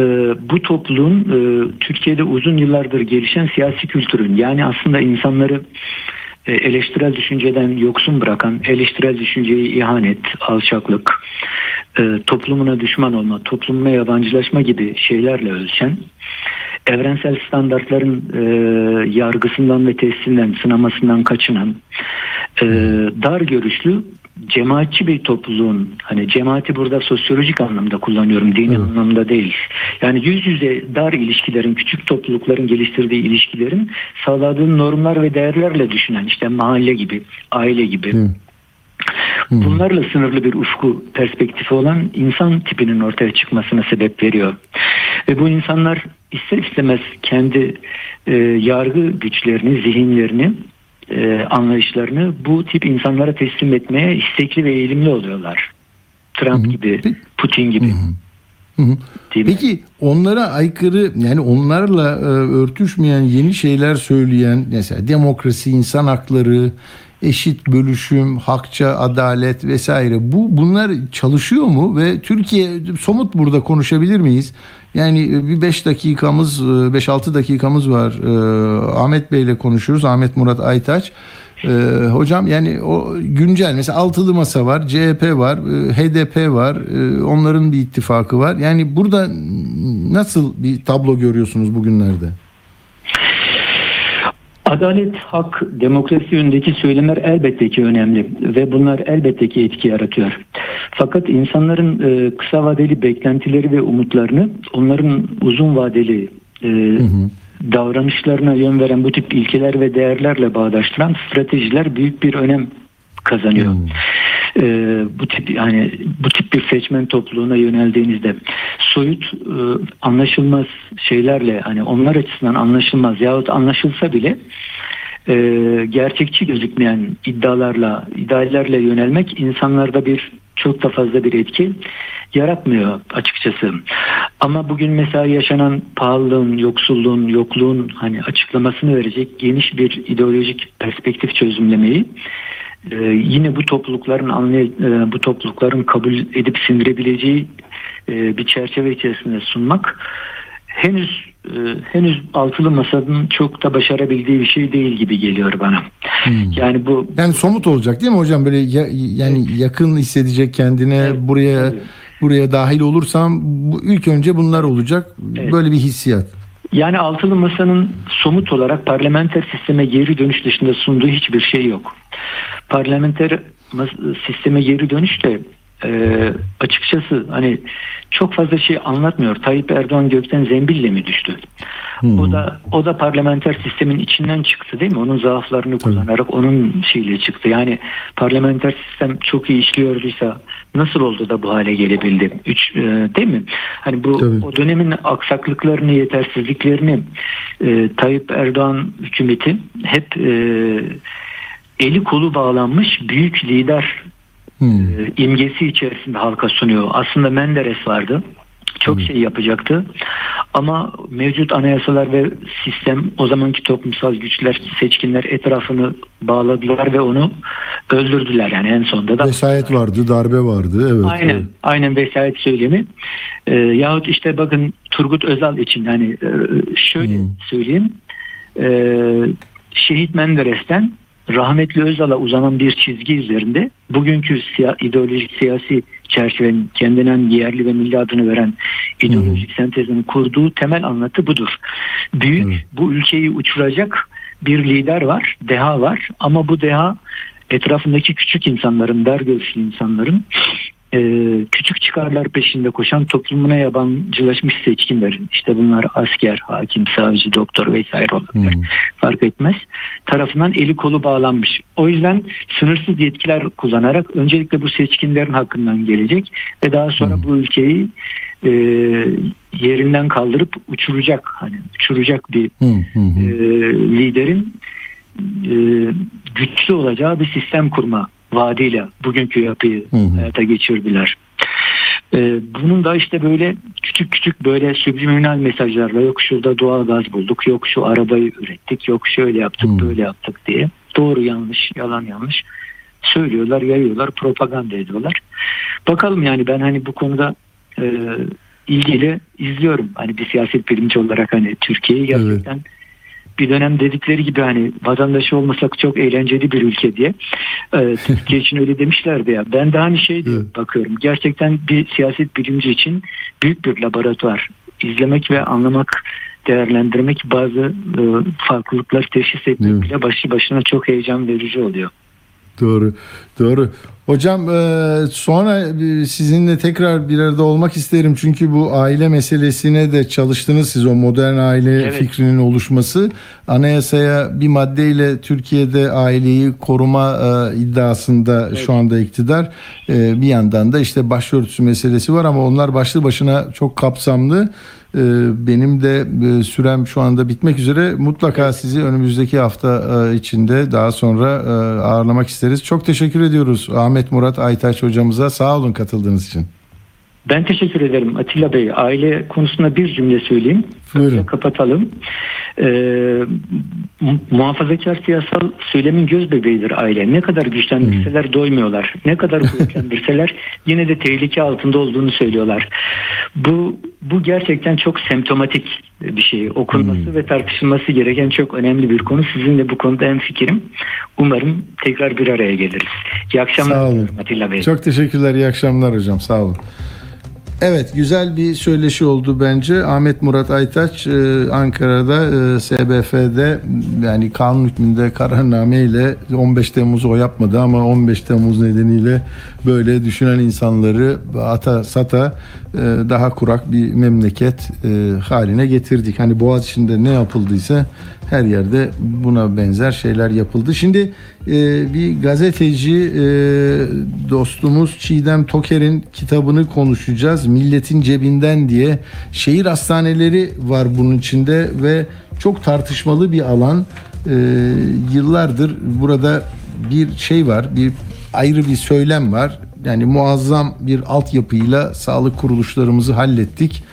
bu topluluğun e, Türkiye'de uzun yıllardır gelişen siyasi kültürün yani aslında insanları e, eleştirel düşünceden yoksun bırakan, eleştirel düşünceyi ihanet, alçaklık, e, toplumuna düşman olma, toplumuna yabancılaşma gibi şeylerle ölçen, evrensel standartların e, yargısından ve testinden, sınamasından kaçınan, e, dar görüşlü cemaatçi bir topluluğun hani cemaati burada sosyolojik anlamda kullanıyorum dini Evet. anlamda değil. Yani yüz yüze dar ilişkilerin küçük toplulukların geliştirdiği ilişkilerin sağladığı normlar ve değerlerle düşünen işte mahalle gibi aile gibi Hı. bunlarla sınırlı bir ufku perspektifi olan insan tipinin ortaya çıkmasına sebep veriyor. Ve bu insanlar ister istemez kendi e, yargı güçlerini, zihinlerini, e, anlayışlarını bu tip insanlara teslim etmeye istekli ve eğilimli oluyorlar. Trump gibi, Peki- Putin gibi. Hı hı. Değil mi? Peki onlara aykırı yani onlarla e, örtüşmeyen yeni şeyler söyleyen mesela demokrasi, insan hakları, eşit bölüşüm, hakça adalet vesaire bu bunlar çalışıyor mu ve Türkiye somut burada konuşabilir miyiz? Yani e, bir 5 dakikamız 5-6 dakikamız var. E, Ahmet Bey ile konuşuyoruz. Ahmet Murat Aytaç. Hocam yani o güncel mesela altılı masa var, CHP var, e, HDP var, e, onların bir ittifakı var. Yani burada nasıl bir tablo görüyorsunuz bugünlerde? Adalet, hak, demokrasi yönündeki söylemler elbette ki önemli ve bunlar elbette ki etki yaratıyor. Fakat insanların e, kısa vadeli beklentileri ve umutlarını onların uzun vadeli e, davranışlarına yön veren bu tip ilkeler ve değerlerle bağdaştıran stratejiler büyük bir önem kazanıyor. Ee, bu tip yani bu tip bir seçmen topluluğuna yöneldiğinizde soyut e, anlaşılmaz şeylerle hani onlar açısından anlaşılmaz yahut anlaşılsa bile e, gerçekçi gözükmeyen iddialarla, ideallerle yönelmek insanlarda bir çok da fazla bir etki yaratmıyor açıkçası. Ama bugün mesela yaşanan pahalılığın, yoksulluğun, yokluğun hani açıklamasını verecek geniş bir ideolojik perspektif çözümlemeyi e, yine bu toplulukların anlay e, bu toplulukların kabul edip sindirebileceği e, bir çerçeve içerisinde sunmak henüz e, henüz altılı masanın çok da başarabildiği bir şey değil gibi geliyor bana. Yani bu Yani somut olacak değil mi hocam? Böyle ya- yani yakın hissedecek kendine Evet, buraya tabii. buraya dahil olursam bu, ilk önce bunlar olacak. Evet. Böyle bir hissiyat. Yani altılı masanın somut olarak parlamenter sisteme geri dönüş dışında sunduğu hiçbir şey yok. Parlamenter sisteme geri dönüş de e, açıkçası hani çok fazla şey anlatmıyor. Tayyip Erdoğan gökten zembille mi düştü? O da o da parlamenter sistemin içinden çıktı değil mi? Onun zaaflarını kullanarak onun şeyle çıktı. Yani parlamenter sistem çok iyi işliyorduysa nasıl oldu da bu hale gelebildi? Üç, e, değil mi? Hani bu Tabii. o dönemin aksaklıklarını, yetersizliklerini e, Tayyip Erdoğan hükümeti hep e, eli kolu bağlanmış büyük lider Hmm. e, imgesi içerisinde halka sunuyor. Aslında Menderes vardı. Çok şey yapacaktı. Ama mevcut anayasalar ve sistem o zamanki toplumsal güçler, seçkinler etrafını bağladılar ve onu öldürdüler. Yani en sonunda da Vesayet vardı, darbe vardı. Evet. Aynen, evet. aynen vesayet söylemi. Ee, yahut işte bakın Turgut Özal için hani e, şöyle Hmm. söyleyeyim. Ee, Şehit Menderes'ten rahmetli Özal'a uzanan bir çizgi üzerinde bugünkü siya- ideolojik siyasi çerçevenin kendinden yerli ve milli adını veren ideolojik sentezini kurduğu temel anlatı budur. Büyük Evet. bu ülkeyi uçuracak bir lider var, deha var ama bu deha etrafındaki küçük insanların, dar görüşlü insanların e, küçük çıkarlar peşinde koşan toplumuna yabancılaşmış seçkinlerin işte bunlar asker, hakim, savcı, doktor vesaire olabilir Hmm. fark etmez tarafından eli kolu bağlanmış. O yüzden sınırsız yetkiler kullanarak öncelikle bu seçkinlerin hakkından gelecek ve daha sonra bu ülkeyi e, yerinden kaldırıp uçuracak hani uçuracak bir Hı, hı, hı. e, liderin e, güçlü olacağı bir sistem kurma vaadiyle bugünkü yapıyı Hı hı. hayata geçirdiler. E, bunun da işte böyle küçük küçük böyle subliminal mesajlarla yok şurada doğal gaz bulduk, yok şu arabayı ürettik, yok şöyle yaptık, Hı. böyle yaptık diye doğru yanlış, yalan yanlış söylüyorlar, yayıyorlar, propaganda ediyorlar. Bakalım yani ben hani bu konuda e, ilgili izliyorum. Hani bir siyaset bilimci olarak hani Türkiye'yi gerçekten bir dönem dedikleri gibi hani vatandaşı olmasak çok eğlenceli bir ülke diye. Ee, Türkiye için öyle demişlerdi ya. Ben de hani şey diye Evet. bakıyorum. Gerçekten bir siyaset bilimci için büyük bir laboratuvar. İzlemek ve anlamak, değerlendirmek bazı e, farklılıkları teşhis etmek bile başlı başına çok heyecan verici oluyor. Doğru. Doğru. Hocam e, sonra e, sizinle tekrar bir arada olmak isterim. Çünkü bu aile meselesine de çalıştınız siz o modern aile Evet. fikrinin oluşması. Anayasaya bir maddeyle Türkiye'de aileyi koruma e, iddiasında şu anda iktidar. Bir yandan da işte başörtüsü meselesi var ama onlar başlı başına çok kapsamlı. E, benim de e, sürem şu anda bitmek üzere. Mutlaka sizi önümüzdeki hafta e, içinde daha sonra e, ağırlamak isteriz. Çok teşekkür ediyoruz Ahmet Murat Aytaç hocamıza. Sağ olun katıldığınız için. Ben teşekkür ederim Atilla Bey. Aile konusunda bir cümle söyleyeyim. Buyurun. Kapatalım. Mu- muhafazakar siyasal söylemin göz bebeğidir aile. Ne kadar güçlendirseler doymuyorlar. Ne kadar kuvvetlendirseler yine de tehlike altında olduğunu söylüyorlar. Bu bu gerçekten çok semptomatik bir şey. Okunması ve tartışılması gereken çok önemli bir konu. Sizinle bu konuda en fikrim. Umarım tekrar bir araya geliriz. İyi akşamlar Sağ olun. Atilla Bey. Çok teşekkürler. İyi akşamlar hocam. Sağ olun. Evet güzel bir söyleşi oldu bence. Ahmet Murat Aytaç e, Ankara'da e, SBF'de yani kanun hükmünde kararname ile 15 Temmuz'u o yapmadı ama 15 Temmuz nedeniyle böyle düşünen insanları ata sata e, daha kurak bir memleket haline getirdik. Hani Boğaziçi'nde ne yapıldıysa her yerde buna benzer şeyler yapıldı. Şimdi e, bir gazeteci e, dostumuz Çiğdem Toker'in kitabını konuşacağız. Milletin cebinden diye şehir hastaneleri var bunun içinde ve çok tartışmalı bir alan. E, yıllardır burada bir şey var, bir ayrı bir söylem var. Yani muazzam bir altyapıyla sağlık kuruluşlarımızı hallettik.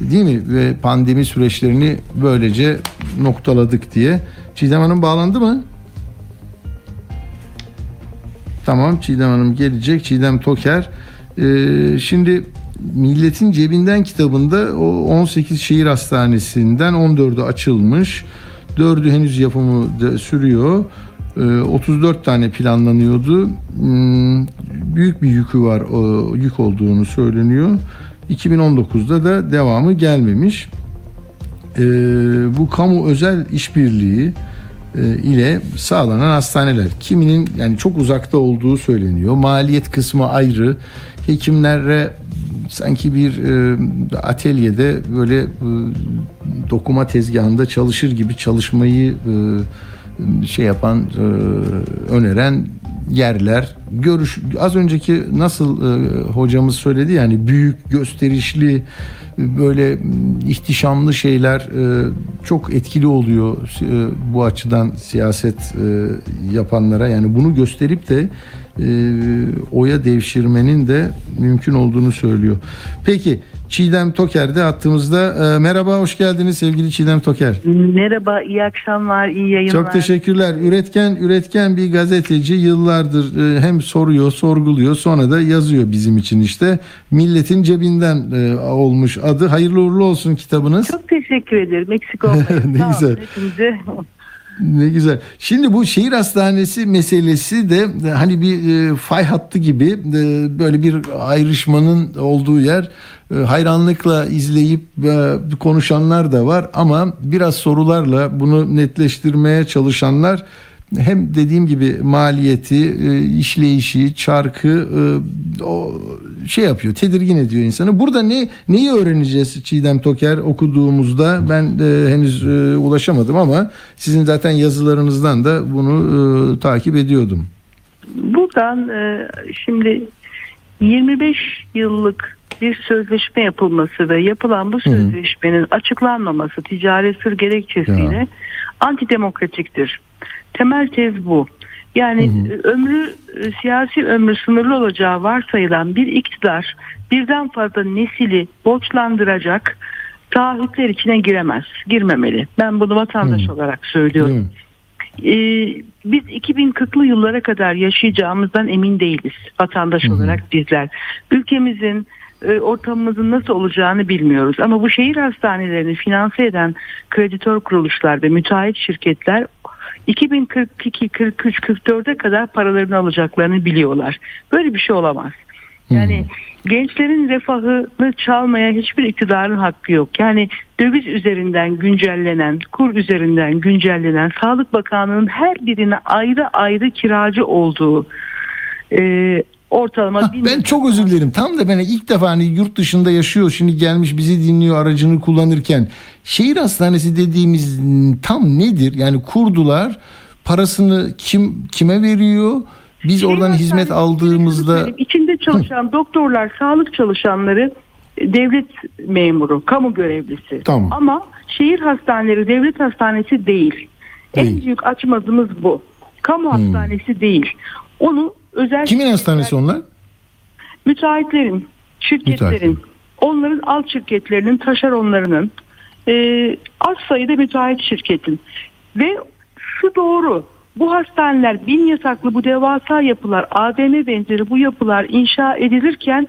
Değil mi? Ve pandemi süreçlerini böylece noktaladık diye. Çiğdem Hanım bağlandı mı? Tamam Çiğdem Hanım gelecek. Çiğdem Toker. Ee, şimdi Milletin Cebinden kitabında o 18 şehir hastanesinden 14'ü açılmış. 4'ü henüz yapımı sürüyor. Ee, 34 tane planlanıyordu. Hmm, büyük bir yükü var, yük olduğunu söyleniyor. 2019'da da devamı gelmemiş. Ee, bu kamu özel işbirliği ile sağlanan hastaneler. Kiminin yani çok uzakta olduğu söyleniyor. Maliyet kısmı ayrı. Hekimlere sanki bir e, atölyede böyle e, dokuma tezgahında çalışır gibi çalışmayı e, şey yapan e, öneren yerler görüş az önceki nasıl e, hocamız söyledi yani büyük gösterişli böyle ihtişamlı şeyler e, çok etkili oluyor e, bu açıdan siyaset e, yapanlara yani bunu gösterip de oya devşirmenin de mümkün olduğunu söylüyor. Peki Çiğdem Toker de attığımızda e, merhaba hoş geldiniz sevgili Çiğdem Toker. Merhaba, iyi akşamlar, iyi yayınlar. Çok teşekkürler. Üretken üretken bir gazeteci yıllardır e, hem soruyor, sorguluyor, sonra da yazıyor bizim için işte. Milletin cebinden e, olmuş adı. Hayırlı uğurlu olsun kitabınız. Çok teşekkür ederim. Eksik olmayın. Ne güzel. hepinize. Ne güzel. Şimdi bu şehir hastanesi meselesi de hani bir e, fay hattı gibi e, böyle bir ayrışmanın olduğu yer. E, hayranlıkla izleyip e, konuşanlar da var ama biraz sorularla bunu netleştirmeye çalışanlar hem dediğim gibi maliyeti, e, işleyişi, çarkı e, o şey yapıyor, tedirgin ediyor insanı. Burada ne neyi öğreneceğiz Çiğdem Toker okuduğumuzda? Ben e, henüz e, ulaşamadım ama sizin zaten yazılarınızdan da bunu takip ediyordum. Buradan şimdi 25 yıllık bir sözleşme yapılması ve yapılan bu sözleşmenin açıklanmaması ticari sır gerekçesiyle Ya. antidemokratiktir. Temel tez bu. Yani e, ömrü e, siyasi ömrü sınırlı olacağı varsayılan bir iktidar birden fazla nesili borçlandıracak taahhütler içine giremez, girmemeli. Ben bunu vatandaş olarak söylüyorum. Mi? Ee, biz 2040'lı yıllara kadar yaşayacağımızdan emin değiliz vatandaş olarak bizler. Ülkemizin e, ortamımızın nasıl olacağını bilmiyoruz ama bu şehir hastanelerini finanse eden kreditör kuruluşlar ve müteahhit şirketler 2042, 43, 44'e kadar paralarını alacaklarını biliyorlar. Böyle bir şey olamaz. Yani gençlerin refahını çalmaya hiçbir iktidarın hakkı yok. Yani döviz üzerinden güncellenen, kur üzerinden güncellenen, Sağlık Bakanlığı'nın her birine ayrı ayrı kiracı olduğu e, ortalama bin- ben çok özür dilerim. Tam da ben ilk defa hani yurt dışında yaşıyor. Şimdi gelmiş bizi dinliyor aracını kullanırken. Şehir hastanesi dediğimiz tam nedir? Yani kurdular. Parasını kim kime veriyor? Biz Şehir oradan hizmet hastanesi aldığımızda içinde çalışan doktorlar, sağlık çalışanları e, devlet memuru, kamu görevlisi. Tamam. Ama şehir hastaneleri devlet hastanesi değil. En. Hmm. büyük açmazımız bu. Kamu hastanesi değil. Onu özel kimin hastanesi onlar? müteahhitlerin, şirketlerin, Müteahhitlerin. onların alt şirketlerinin, taşeronlarının e, az sayıda müteahhit şirketin ve şu doğru bu hastaneler bin yataklı bu devasa yapılar AVM benzeri bu yapılar inşa edilirken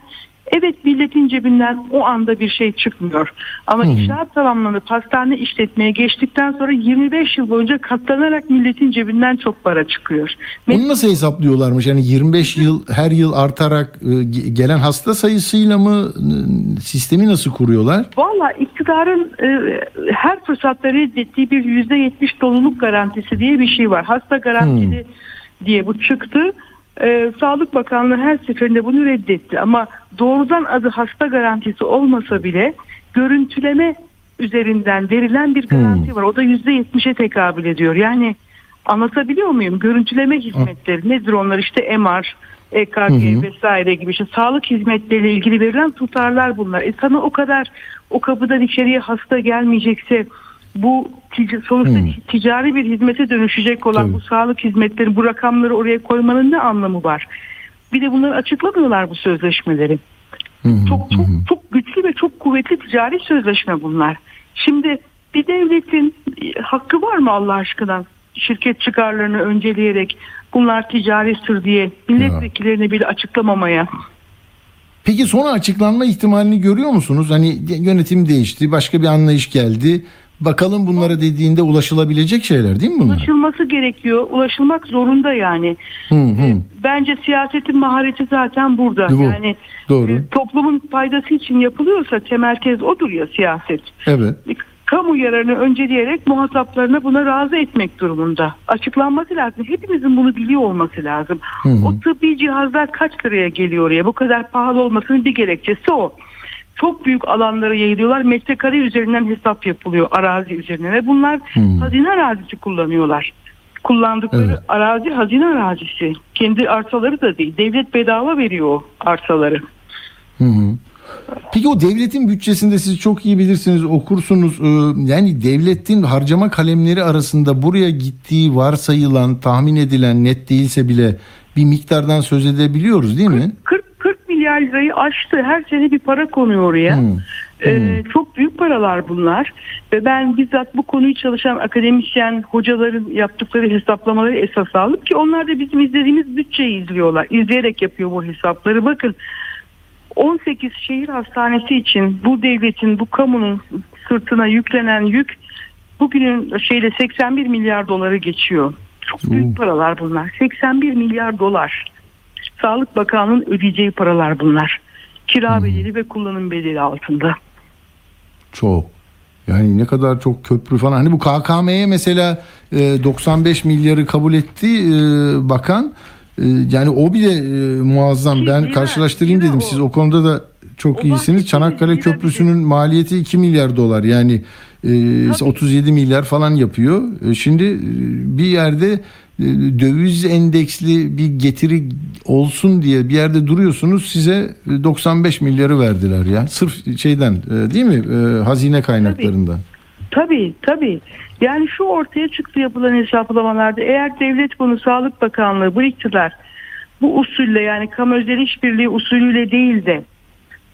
Evet milletin cebinden o anda bir şey çıkmıyor. Ama inşaat tamamlanıp hastane işletmeye geçtikten sonra 25 yıl boyunca katlanarak milletin cebinden çok para çıkıyor. Onu nasıl hesaplıyorlarmış? Yani 25 yıl her yıl artarak e, ge- gelen hasta sayısıyla mı sistemi nasıl kuruyorlar? Valla iktidarın e, her fırsatta reddettiği bir yüzde yetmiş doluluk garantisi diye bir şey var. Hasta garantili diye bu çıktı. E, Sağlık Bakanlığı her seferinde bunu reddetti. Ama doğrudan adı hasta garantisi olmasa bile görüntüleme üzerinden verilen bir garanti var. O da yüzde yetmişe tekabül ediyor. Yani anlatabiliyor muyum? Görüntüleme hizmetleri nedir onlar? İşte MR, EKG vesaire gibi işte sağlık hizmetleriyle ilgili verilen tutarlar bunlar. E sana o kadar o kapıdan içeriye hasta gelmeyecekse bu tic- sonuçta ticari bir hizmete dönüşecek olan Tabii. bu sağlık hizmetleri bu rakamları oraya koymanın ne anlamı var? Bir de bunları açıklamıyorlar bu sözleşmeleri. Çok çok çok güçlü ve çok kuvvetli ticari sözleşme bunlar. Şimdi bir devletin e, hakkı var mı Allah aşkına şirket çıkarlarını önceleyerek bunlar ticari sır diye milletvekillerine bile açıklamamaya? Peki sonra açıklanma ihtimalini görüyor musunuz? Hani yönetim değişti, başka bir anlayış geldi. Bakalım bunlara dediğinde ulaşılabilecek şeyler değil mi bunlar? Ulaşılması gerekiyor. Ulaşılmak zorunda yani. Hı hı. Bence siyasetin mahareti zaten burada. Bu. Yani Doğru. e, toplumun faydası için yapılıyorsa temel tez odur ya siyaset. Evet. kamu yararını önceleyerek muhataplarına buna razı etmek durumunda. Açıklanması lazım. Hepimizin bunu biliyor olması lazım. O tıbbi cihazlar kaç liraya geliyor oraya? Bu kadar pahalı olmasının bir gerekçesi o. Çok büyük alanlara yayılıyorlar. Metrekare üzerinden hesap yapılıyor arazi üzerine ve bunlar hazine arazisi kullanıyorlar. Kullandıkları Evet. arazi hazine arazisi. Kendi arsaları da değil. Devlet bedava veriyor o arsaları. Hı hı. Peki o devletin bütçesinde siz çok iyi bilirsiniz, okursunuz. Ee, Yani devletin harcama kalemleri arasında buraya gittiği varsayılan, tahmin edilen net değilse bile bir miktardan söz edebiliyoruz değil mi? 40 40 milyar lirayı aştı. Her sene bir para konuyor oraya. Hı. Ee, çok büyük paralar bunlar ve ben bizzat bu konuyu çalışan akademisyen hocaların yaptıkları hesaplamaları esas alıp ki onlar da bizim izlediğimiz bütçeyi izliyorlar. İzleyerek yapıyor bu hesapları. Bakın 18 şehir hastanesi için bu devletin, bu kamunun sırtına yüklenen yük bugünün şeyle 81 milyar doları geçiyor. Çok büyük paralar bunlar. 81 milyar dolar. Sağlık Bakanlığı'nın ödeyeceği paralar bunlar. Kira bedeli ve kullanım bedeli altında. Çok. Yani ne kadar çok köprü falan. Hani bu KKM'ye mesela e, 95 milyarı kabul etti e, bakan. E, yani o bile e, muazzam. Ki Ben karşılaştırayım dedim. o. Siz o konuda da çok O iyisiniz. Çanakkale Köprüsü'nün maliyeti 2 milyar dolar. Yani e, 37 milyar falan yapıyor. E, şimdi e, bir yerde e, döviz endeksli bir getiri olsun diye bir yerde duruyorsunuz size e, 95 milyarı verdiler ya. Sırf şeyden e, değil mi? E, hazine kaynaklarından. Tabii tabii. Yani şu ortaya çıktı yapılan hesaplamalarda eğer devlet bunu Sağlık Bakanlığı bu iktidar bu usulle yani kamu özel işbirliği usulüyle değil de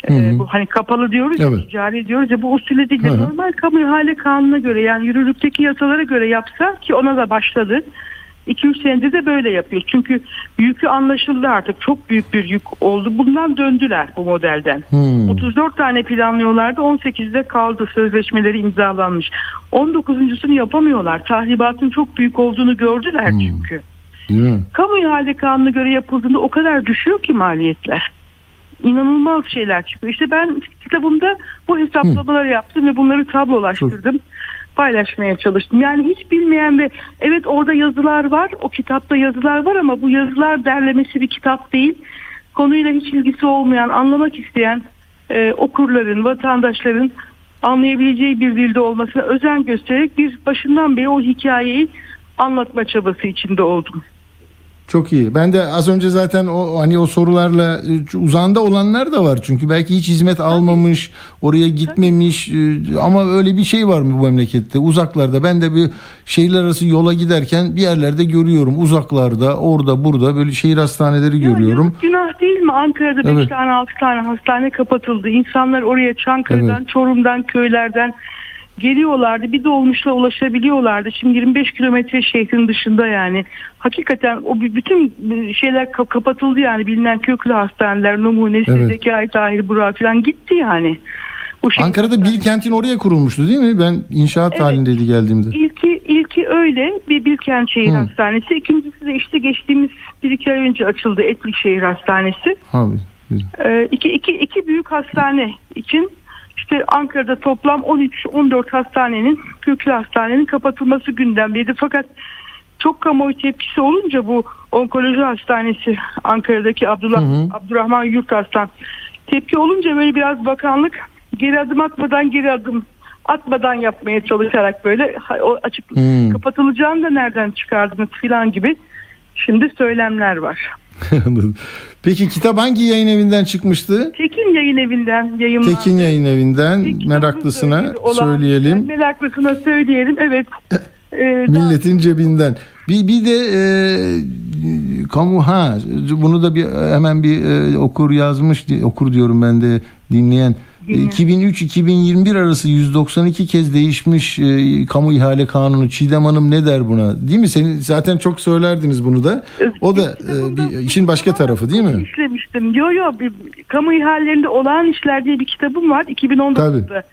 e, bu hani kapalı diyoruz ya Evet. ticari diyoruz ya bu usulle değil de Hı hı. normal kamu ihale kanununa göre yani yürürlükteki yasalara göre yapsa ki ona da başladı. 2-3 senedir de böyle yapıyor. Çünkü yükü anlaşıldı artık. Çok büyük bir yük oldu. Bundan döndüler bu modelden. Hmm. 34 tane planlıyorlardı. 18'de kaldı. Sözleşmeleri imzalanmış. 19.sunu yapamıyorlar. Tahribatın çok büyük olduğunu gördüler çünkü. Değil mi? Kamu ihale kanuna göre yapıldığında o kadar düşüyor ki maliyetler. İnanılmaz şeyler çıkıyor. İşte ben kitabımda bu hesaplamaları yaptım ve bunları tablolaştırdım. Paylaşmaya çalıştım. Yani hiç bilmeyen ve evet orada yazılar var. O kitapta yazılar var ama bu yazılar derlemesi bir kitap değil. Konuyla hiç ilgisi olmayan, anlamak isteyen e, okurların, vatandaşların anlayabileceği bir dilde olmasına özen göstererek bir başından beri o hikayeyi anlatma çabası içinde oldum. Çok iyi. Ben de az önce zaten o hani o sorularla e, uzağında olanlar da var. Çünkü belki hiç hizmet almamış, oraya gitmemiş e, ama öyle bir şey var mı bu memlekette? Uzaklarda ben de bir şehirler arası yola giderken bir yerlerde görüyorum. Uzaklarda, orada, burada böyle şehir hastaneleri Ya görüyorum. yazık Günah değil mi? Ankara'da 5 Evet. tane 6 tane hastane kapatıldı. İnsanlar oraya Çankırı'dan, Evet. Çorum'dan, köylerden geliyorlardı. Bir dolmuşla ulaşabiliyorlardı. Şimdi 25 kilometre şehrin dışında yani. Hakikaten o bütün şeyler ka- kapatıldı yani. Bilinen köklü hastaneler, numunesi, Evet. Zekai Tahir Burak falan gitti yani. Bu şehir Ankara'da. Bilkent'in oraya kurulmuştu değil mi? Ben inşaat Evet. halindeydi geldiğimde. İlki, ilki öyle bir Bilkent Şehir Hı. Hastanesi. İkincisi de işte geçtiğimiz bir iki ay önce açıldı Etlik Şehir Hastanesi. Abi. Ee, iki, iki, iki büyük hastane için işte Ankara'da toplam 13-14 hastanenin, köklü hastanenin kapatılması gündemdeydi. Fakat çok kamuoyu tepkisi olunca bu onkoloji hastanesi Ankara'daki Abdullah, Hı hı. Abdurrahman Yurtaslan tepki olunca böyle biraz bakanlık geri adım atmadan geri adım atmadan yapmaya çalışarak böyle o açık Hmm. kapatılacağını da nereden çıkardınız filan gibi şimdi söylemler var. Peki kitap hangi yayın evinden çıkmıştı? Tekin Yayın Evi'nden yayınlandı. Tekin Yayın Evi'nden Peki, meraklısına söyleyelim. Meraklısına söyleyelim. Evet. Ee, Milletin cebinden. Bir, bir de e, kamu ha bunu da bir hemen bir e, okur yazmış okur diyorum ben de dinleyen. Dinleyen. 2003-2021 arası 192 kez değişmiş e, kamu ihale kanunu. Çiğdem Hanım ne der buna? Değil mi? Senin zaten çok söylerdiniz bunu da. O da e, bir işin başka tarafı değil mi? İşlemiştim. Yo yo bir, kamu ihalelerinde olağan işler diye bir kitabım var. 2019'da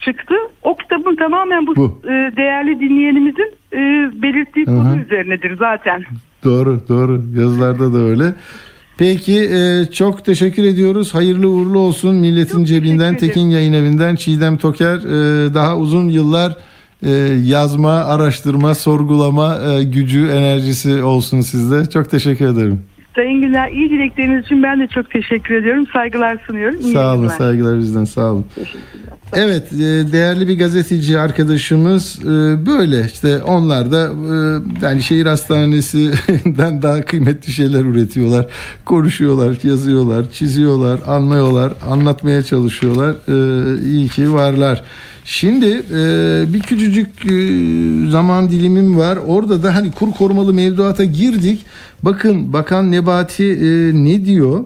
çıktı. O kitabın tamamen bu, Bu. e, değerli dinleyenimizin e, belirttiği konu üzerinedir zaten. Doğru doğru yazılarda da öyle. Peki e, çok teşekkür ediyoruz. Hayırlı uğurlu olsun Milletin Çok Cebinden. Tekin Yayın Evi'nden Çiğdem Toker e, daha uzun yıllar e, yazma, araştırma, sorgulama e, gücü, enerjisi olsun sizde. Çok teşekkür ederim. Sayın Günler iyi dilekleriniz için ben de çok teşekkür ediyorum. Saygılar sunuyorum. İyi Sağ olun, yayınlar. saygılar bizden sağ olun. Evet, e, değerli bir gazeteci arkadaşımız e, böyle işte onlar da e, yani şehir hastanesinden daha kıymetli şeyler üretiyorlar. Konuşuyorlar, yazıyorlar, çiziyorlar, anlıyorlar, anlatmaya çalışıyorlar. İyi ki varlar. Şimdi e, bir küçücük e, zaman dilimim var. Orada da hani kur korumalı mevduata girdik. Bakın Bakan Nebati e, ne diyor?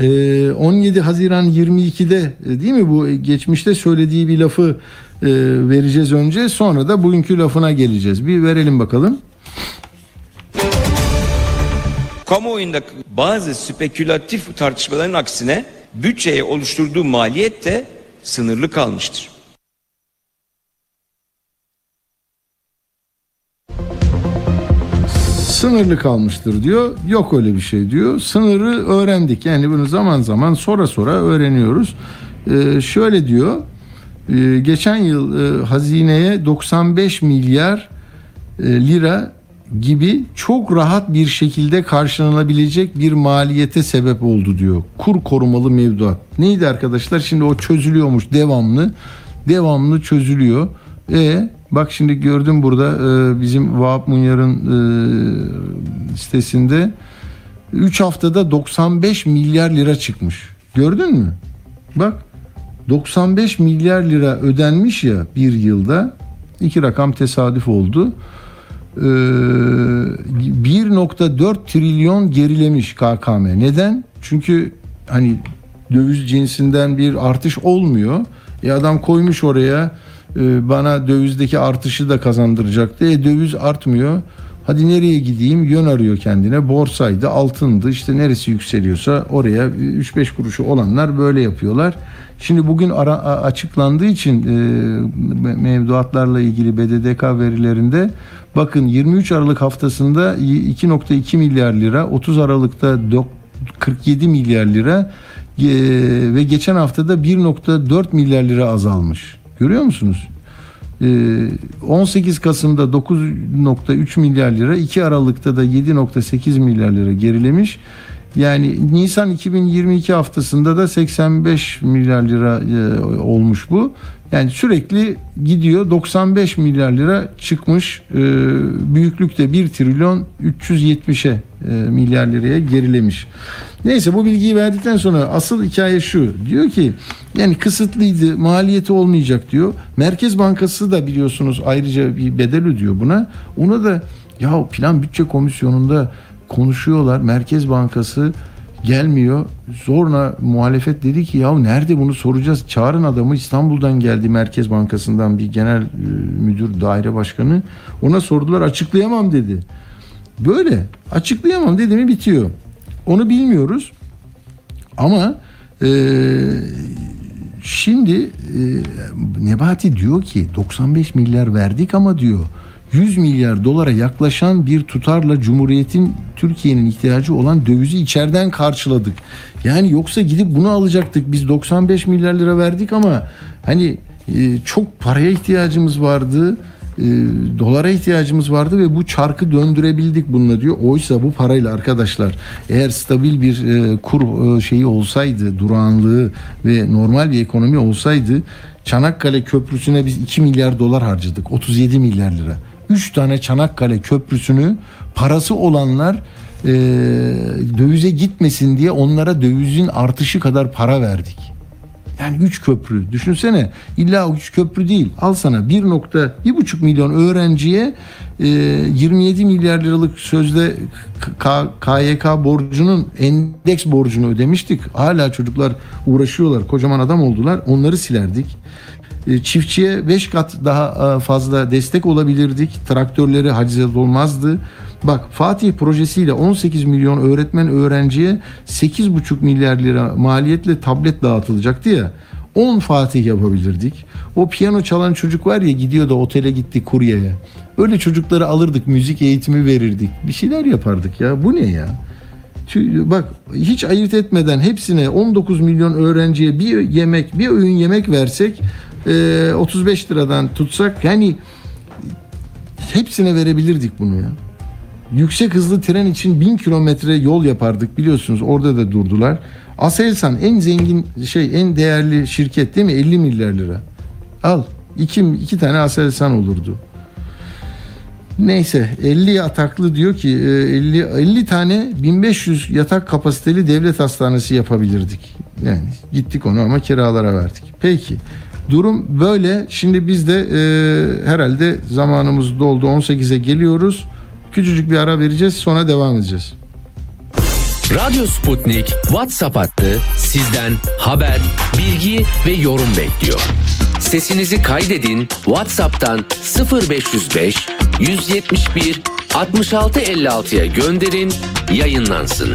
Ee, 17 Haziran 22'de e, değil mi bu geçmişte söylediği bir lafı e, vereceğiz önce sonra da bugünkü lafına geleceğiz. Bir verelim bakalım. Kamuoyunda bazı spekülatif tartışmaların aksine bütçeye oluşturduğu maliyet de sınırlı kalmıştır. Sınırlı kalmıştır diyor. Yok öyle bir şey diyor. Sınırı öğrendik. Yani bunu zaman zaman sonra sonra öğreniyoruz. Ee, şöyle diyor. e, geçen yıl e, hazineye 95 milyar e, lira gibi çok rahat bir şekilde karşılanabilecek bir maliyete sebep oldu diyor. Kur korumalı mevduat. Neydi arkadaşlar? Şimdi o çözülüyormuş devamlı. Devamlı çözülüyor. E bak şimdi gördüm burada e, bizim Vahap Munyar'ın e, sitesinde 3 haftada 95 milyar lira çıkmış. Gördün mü? Bak 95 milyar lira ödenmiş ya bir yılda. iki rakam tesadüf oldu. Ee, 1.4 trilyon gerilemiş KKM. Neden? Çünkü hani döviz cinsinden bir artış olmuyor. E adam koymuş oraya e, bana dövizdeki artışı da kazandıracaktı. E döviz artmıyor. Hadi nereye gideyim? Yön arıyor kendine. Borsaydı, altındı. işte neresi yükseliyorsa oraya 3-5 kuruşu olanlar böyle yapıyorlar. Şimdi bugün ara, açıklandığı için e, mevduatlarla ilgili BDDK verilerinde bakın 23 Aralık haftasında 2.2 milyar lira, 30 Aralık'ta dok- 47 milyar lira e, ve geçen haftada 1.4 milyar lira azalmış. Görüyor musunuz? Ee, 18 Kasım'da 9.3 milyar lira, 2 Aralık'ta da 7.8 milyar lira gerilemiş. Yani Nisan 2022 haftasında da 85 milyar lira e, olmuş bu. Yani sürekli gidiyor 95 milyar lira çıkmış. Ee, büyüklükte 1 trilyon 370'e e, milyar liraya gerilemiş. Neyse bu bilgiyi verdikten sonra asıl hikaye şu. Diyor ki yani kısıtlıydı, maliyeti olmayacak diyor. Merkez Bankası da biliyorsunuz ayrıca bir bedel ödüyor buna. Ona da ya plan bütçe komisyonunda konuşuyorlar. Merkez Bankası Gelmiyor. Sonra muhalefet dedi ki ya nerede bunu soracağız? Çağırın adamı İstanbul'dan geldi Merkez Bankası'ndan bir genel e, müdür daire başkanı. Ona sordular açıklayamam dedi. Böyle açıklayamam dedi mi bitiyor. Onu bilmiyoruz. Ama e, şimdi e, Nebati diyor ki 95 milyar verdik ama diyor 100 milyar dolara yaklaşan bir tutarla Cumhuriyet'in Türkiye'nin ihtiyacı olan dövizi içeriden karşıladık. Yani yoksa gidip bunu alacaktık. Biz 95 milyar lira verdik ama hani e, çok paraya ihtiyacımız vardı. E, dolara ihtiyacımız vardı ve bu çarkı döndürebildik bununla diyor. Oysa bu parayla arkadaşlar eğer stabil bir e, kur e, şeyi olsaydı, durağanlığı ve normal bir ekonomi olsaydı Çanakkale Köprüsü'ne biz 2 milyar dolar harcadık. 37 milyar lira. 3 tane Çanakkale Köprüsü'nü parası olanlar e, dövize gitmesin diye onlara dövizin artışı kadar para verdik. Yani 3 köprü düşünsene illa 3 köprü değil al sana 1.1,5 milyon öğrenciye e, 27 milyar liralık sözde K- KYK borcunun endeks borcunu ödemiştik. Hala çocuklar uğraşıyorlar kocaman adam oldular onları silerdik. E, Çiftçiye 5 kat daha e, fazla destek olabilirdik. Traktörleri hacize olmazdı. Bak Fatih projesiyle 18 milyon öğretmen öğrenciye 8,5 milyar lira maliyetle tablet dağıtılacaktı ya. 10 Fatih yapabilirdik. O piyano çalan çocuk var ya gidiyor da otele gitti kuryeye. Öyle çocukları alırdık müzik eğitimi verirdik. Bir şeyler yapardık ya. Bu ne ya? Bak hiç ayırt etmeden hepsine 19 milyon öğrenciye bir yemek bir öğün yemek versek e, 35 liradan tutsak yani hepsine verebilirdik bunu ya. Yüksek hızlı tren için 1000 kilometre yol yapardık biliyorsunuz orada da durdular. Aselsan en zengin şey en değerli şirket değil mi 50 milyar lira. Al iki, iki tane Aselsan olurdu. Neyse 50 yataklı diyor ki e, 50 50 tane 1500 yatak kapasiteli devlet hastanesi yapabilirdik. Yani gittik onu ama kiralara verdik. Peki durum böyle. Şimdi biz de e, herhalde zamanımız doldu 18'e geliyoruz. Küçücük bir ara vereceğiz sonra devam edeceğiz. Radyo Sputnik WhatsApp hattı sizden haber, bilgi ve yorum bekliyor. Sesinizi kaydedin WhatsApp'tan 0505 171 66 56'ya gönderin yayınlansın.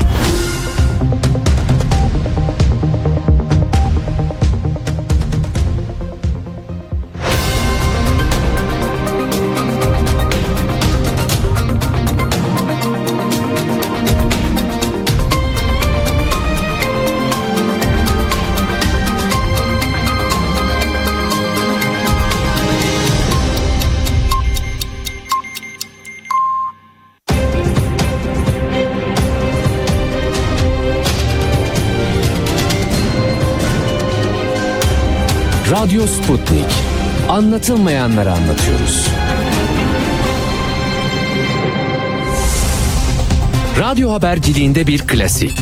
Radyo Sputnik. Anlatılmayanları anlatıyoruz. Radyo haberciliğinde bir klasik.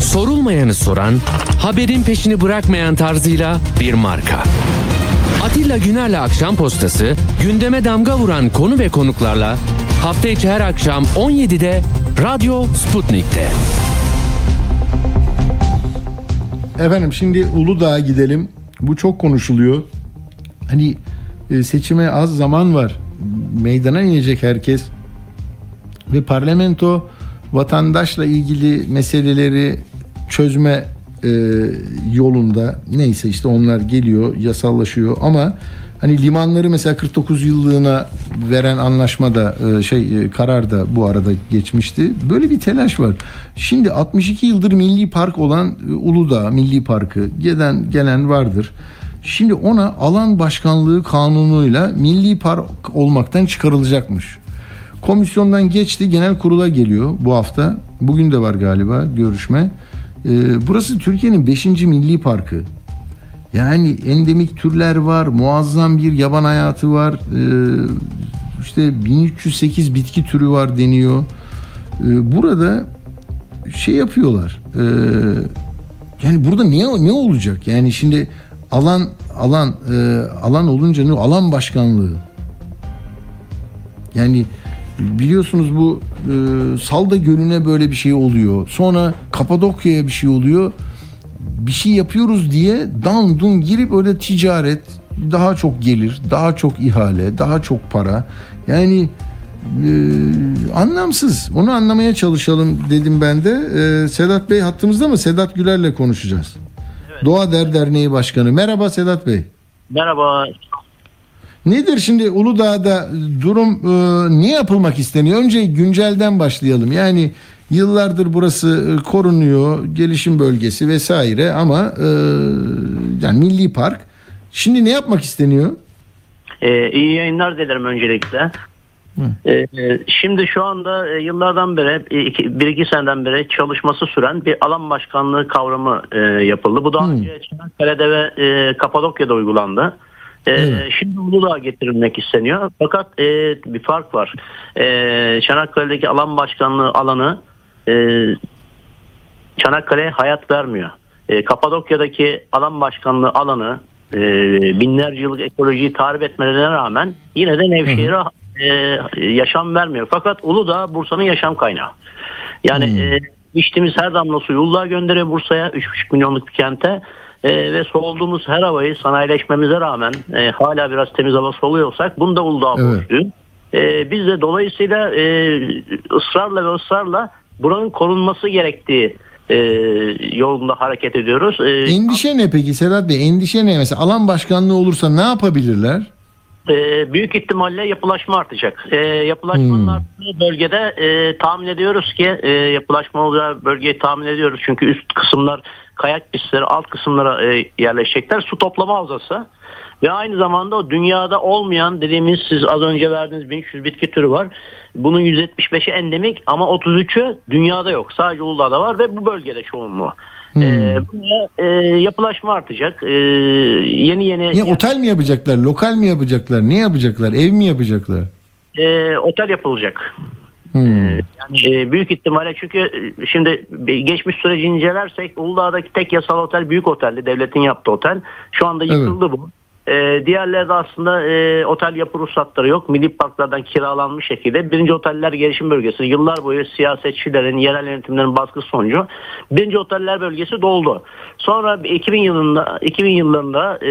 Sorulmayanı soran, haberin peşini bırakmayan tarzıyla bir marka. Atilla Güner'le Akşam Postası, gündeme damga vuran konu ve konuklarla hafta içi her akşam 17'de Radyo Sputnik'te. Efendim şimdi Uludağ'a gidelim. Bu çok konuşuluyor. Hani e, seçime az zaman var. Meydana inecek herkes. Ve parlamento vatandaşla ilgili meseleleri çözme e, yolunda neyse işte onlar geliyor yasallaşıyor ama hani limanları mesela 49 yıllığına veren anlaşma da e, şey e, karar da bu arada geçmişti. Böyle bir telaş var. Şimdi 62 yıldır milli park olan e, Uludağ Milli Parkı gelen gelen vardır. Şimdi ona alan başkanlığı kanunuyla milli park olmaktan çıkarılacakmış. Komisyondan geçti genel kurula geliyor bu hafta. Bugün de var galiba görüşme. Burası Türkiye'nin 5. milli parkı. Yani endemik türler var, muazzam bir yaban hayatı var. Ee, işte 1308 bitki türü var deniyor. Ee, burada şey yapıyorlar. Ee, yani burada ne ne olacak? Yani şimdi alan alan e, alan olunca ne? Alan başkanlığı. Yani Biliyorsunuz bu e, Salda Gölü'ne böyle bir şey oluyor. Sonra Kapadokya'ya bir şey oluyor. Bir şey yapıyoruz diye dan dun girip öyle ticaret daha çok gelir, daha çok ihale, daha çok para. Yani e, anlamsız. Onu anlamaya çalışalım dedim ben de. E, Sedat Bey hattımızda mı? Sedat Güler'le konuşacağız. Doğa Der Derneği Başkanı. Merhaba Sedat Bey. Merhaba. Nedir şimdi Uludağ'da durum e, ne yapılmak isteniyor? Önce güncelden başlayalım. Yani yıllardır burası e, korunuyor, gelişim bölgesi vesaire ama e, yani milli park. Şimdi ne yapmak isteniyor? Ee, iyi yayınlar dilerim öncelikle. Ee, şimdi şu anda e, yıllardan beri, iki, bir iki seneden beri çalışması süren bir alan başkanlığı kavramı e, yapıldı. Bu daha önce Çanakkale'de ve e, Kapadokya'da uygulandı. E, Evet. Şimdi Uludağ'a getirilmek isteniyor. Fakat e, bir fark var. E, Çanakkale'deki alan başkanlığı alanı e, Çanakkale'ye hayat vermiyor. E, Kapadokya'daki alan başkanlığı alanı e, binlerce yıllık ekolojiyi tarif etmelerine rağmen yine de Nevşehir'e e, yaşam vermiyor. Fakat Uludağ Bursa'nın yaşam kaynağı. Yani e, içtiğimiz her damla suyu Uludağ'a gönderiyor Bursa'ya 3,5 milyonluk bir kente. E, ve soluduğumuz her havayı sanayileşmemize rağmen e, hala biraz temiz hava soluyorsak bunu da Uludağ'a Evet. borçluyuz. E, biz de dolayısıyla e, ısrarla ve ısrarla buranın korunması gerektiği e, yolunda hareket ediyoruz. E, Endişe ne peki Sedat Bey? Endişe ne? Mesela alan başkanlığı olursa ne yapabilirler? e, büyük ihtimalle yapılaşma artacak. E, yapılaşmanın Hmm. arttığı bölgede e, tahmin ediyoruz ki e, yapılaşma olacağı bölgeyi tahmin ediyoruz. Çünkü üst kısımlar kayak pistleri, alt kısımlara e, yerleşecekler. Su toplama havzası. Ve aynı zamanda o dünyada olmayan dediğimiz siz az önce verdiğiniz 1300 bitki türü var. Bunun 175'i endemik ama 33'ü dünyada yok. Sadece Uludağ'da var ve bu bölgede çoğunluğu. E, buraya, e, yapılaşma artacak. E, yeni yeni Ya otel mi yapacaklar? Lokal mi yapacaklar? Ne yapacaklar? Ev mi yapacaklar? e, otel yapılacak. Hmm. Yani e, büyük ihtimalle çünkü e, şimdi geçmiş süreci incelersek Uludağ'daki tek yasal otel büyük oteldi. Devletin yaptığı otel. Şu anda yıkıldı bu. E, diğerleri de aslında e, otel yapı ruhsatları yok. Milli parklardan kiralanmış şekilde. Birinci oteller gelişim bölgesi. Yıllar boyu siyasetçilerin, yerel yönetimlerin baskısı sonucu birinci oteller bölgesi doldu. Sonra 2000 yılında 2000 yıllarında e,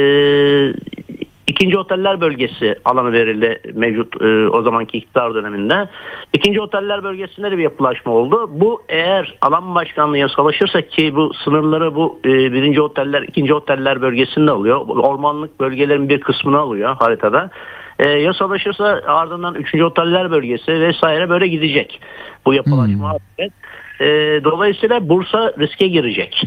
İkinci oteller bölgesi alanı verildi mevcut e, o zamanki iktidar döneminde. İkinci oteller bölgesinde de bir yapılaşma oldu. Bu eğer alan başkanlığı yasalaşırsa ki bu sınırları bu e, birinci oteller, ikinci oteller bölgesinde alıyor. Ormanlık bölgelerin bir kısmını alıyor haritada. E, yasalaşırsa ardından üçüncü oteller bölgesi vesaire böyle gidecek. Bu yapılaşma hareket. E, dolayısıyla Bursa riske girecek.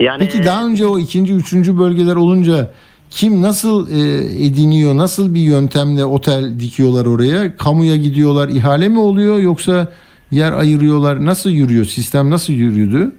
Yani Peki daha önce o ikinci, üçüncü bölgeler olunca kim nasıl e, ediniyor? Nasıl bir yöntemle otel dikiyorlar oraya? Kamuya gidiyorlar, ihale mi oluyor yoksa yer ayırıyorlar? Nasıl yürüyor? Sistem nasıl yürüyordu?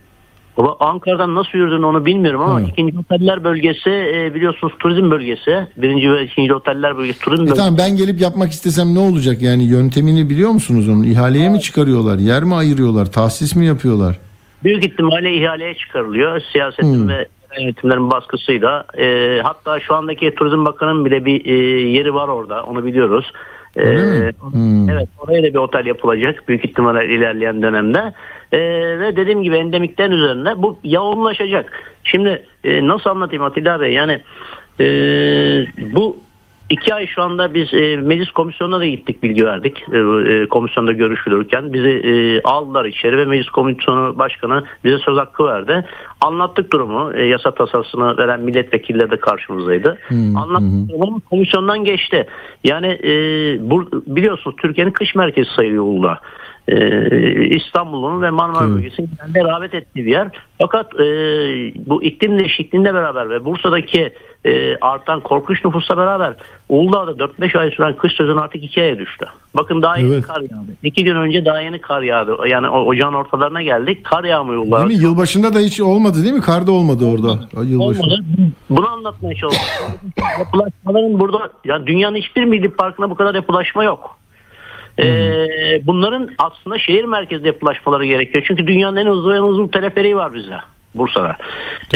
Valla Ankara'dan nasıl yürüdüğünü onu bilmiyorum ama Hı. ikinci oteller bölgesi e, biliyorsunuz turizm bölgesi. Birinci ve ikinci oteller bölgesi turizm E bölgesi. tamam ben gelip yapmak istesem ne olacak? Yani yöntemini biliyor musunuz onun? İhaleye mi çıkarıyorlar? Yer mi ayırıyorlar? Tahsis mi yapıyorlar? Büyük ihtimalle ihaleye çıkarılıyor. Siyasetin Hı. ve yönetimlerin baskısıyla. E, hatta şu andaki Turizm Bakanı'nın bile bir e, yeri var orada. Onu biliyoruz. E? Hmm. Evet oraya da bir otel yapılacak büyük ihtimalle ilerleyen dönemde. E, ve dediğim gibi endemikten üzerine bu yoğunlaşacak. Şimdi e, nasıl anlatayım Atilla Bey? Yani e, bu iki ay şu anda biz e, meclis komisyonuna da gittik bilgi verdik. E, e, komisyonda görüşülürken bizi e, aldılar içeri ve meclis komisyonu başkanı bize söz hakkı verdi. Anlattık durumu. E, yasa tasarısını veren milletvekilleri de karşımızdaydı. Anlattık durumu komisyondan geçti. Yani e, bu, biliyorsunuz Türkiye'nin kış merkezi sayılıyor Uludağ. Ee, İstanbul'un ve Marmara bölgesinin kendi rağbet ettiği bir yer. Fakat e, bu iklim değişikliğinde beraber ve Bursa'daki e, artan korkunç nüfusla beraber Uludağ'da 4-5 ay süren kış sezonu artık 2 aya düştü. Bakın daha yeni Evet. kar yağdı. 2 gün önce daha yeni kar yağdı. Yani ocağın ortalarına geldik. Kar yağmıyor Uludağ'da. Değil mi? Yılbaşında da hiç olmadı değil mi? Kar da olmadı orada. Yılbaşı. Olmadı. Bunu anlatmaya çalışıyorum. Yapılaşmaların burada ya dünyanın hiçbir milli parkında bu kadar yapılaşma yok. Ee, bunların aslında şehir merkezinde yapılaşmaları gerekiyor. Çünkü dünyanın en uzun en uzun teleferiği var bizde. Bursa'da.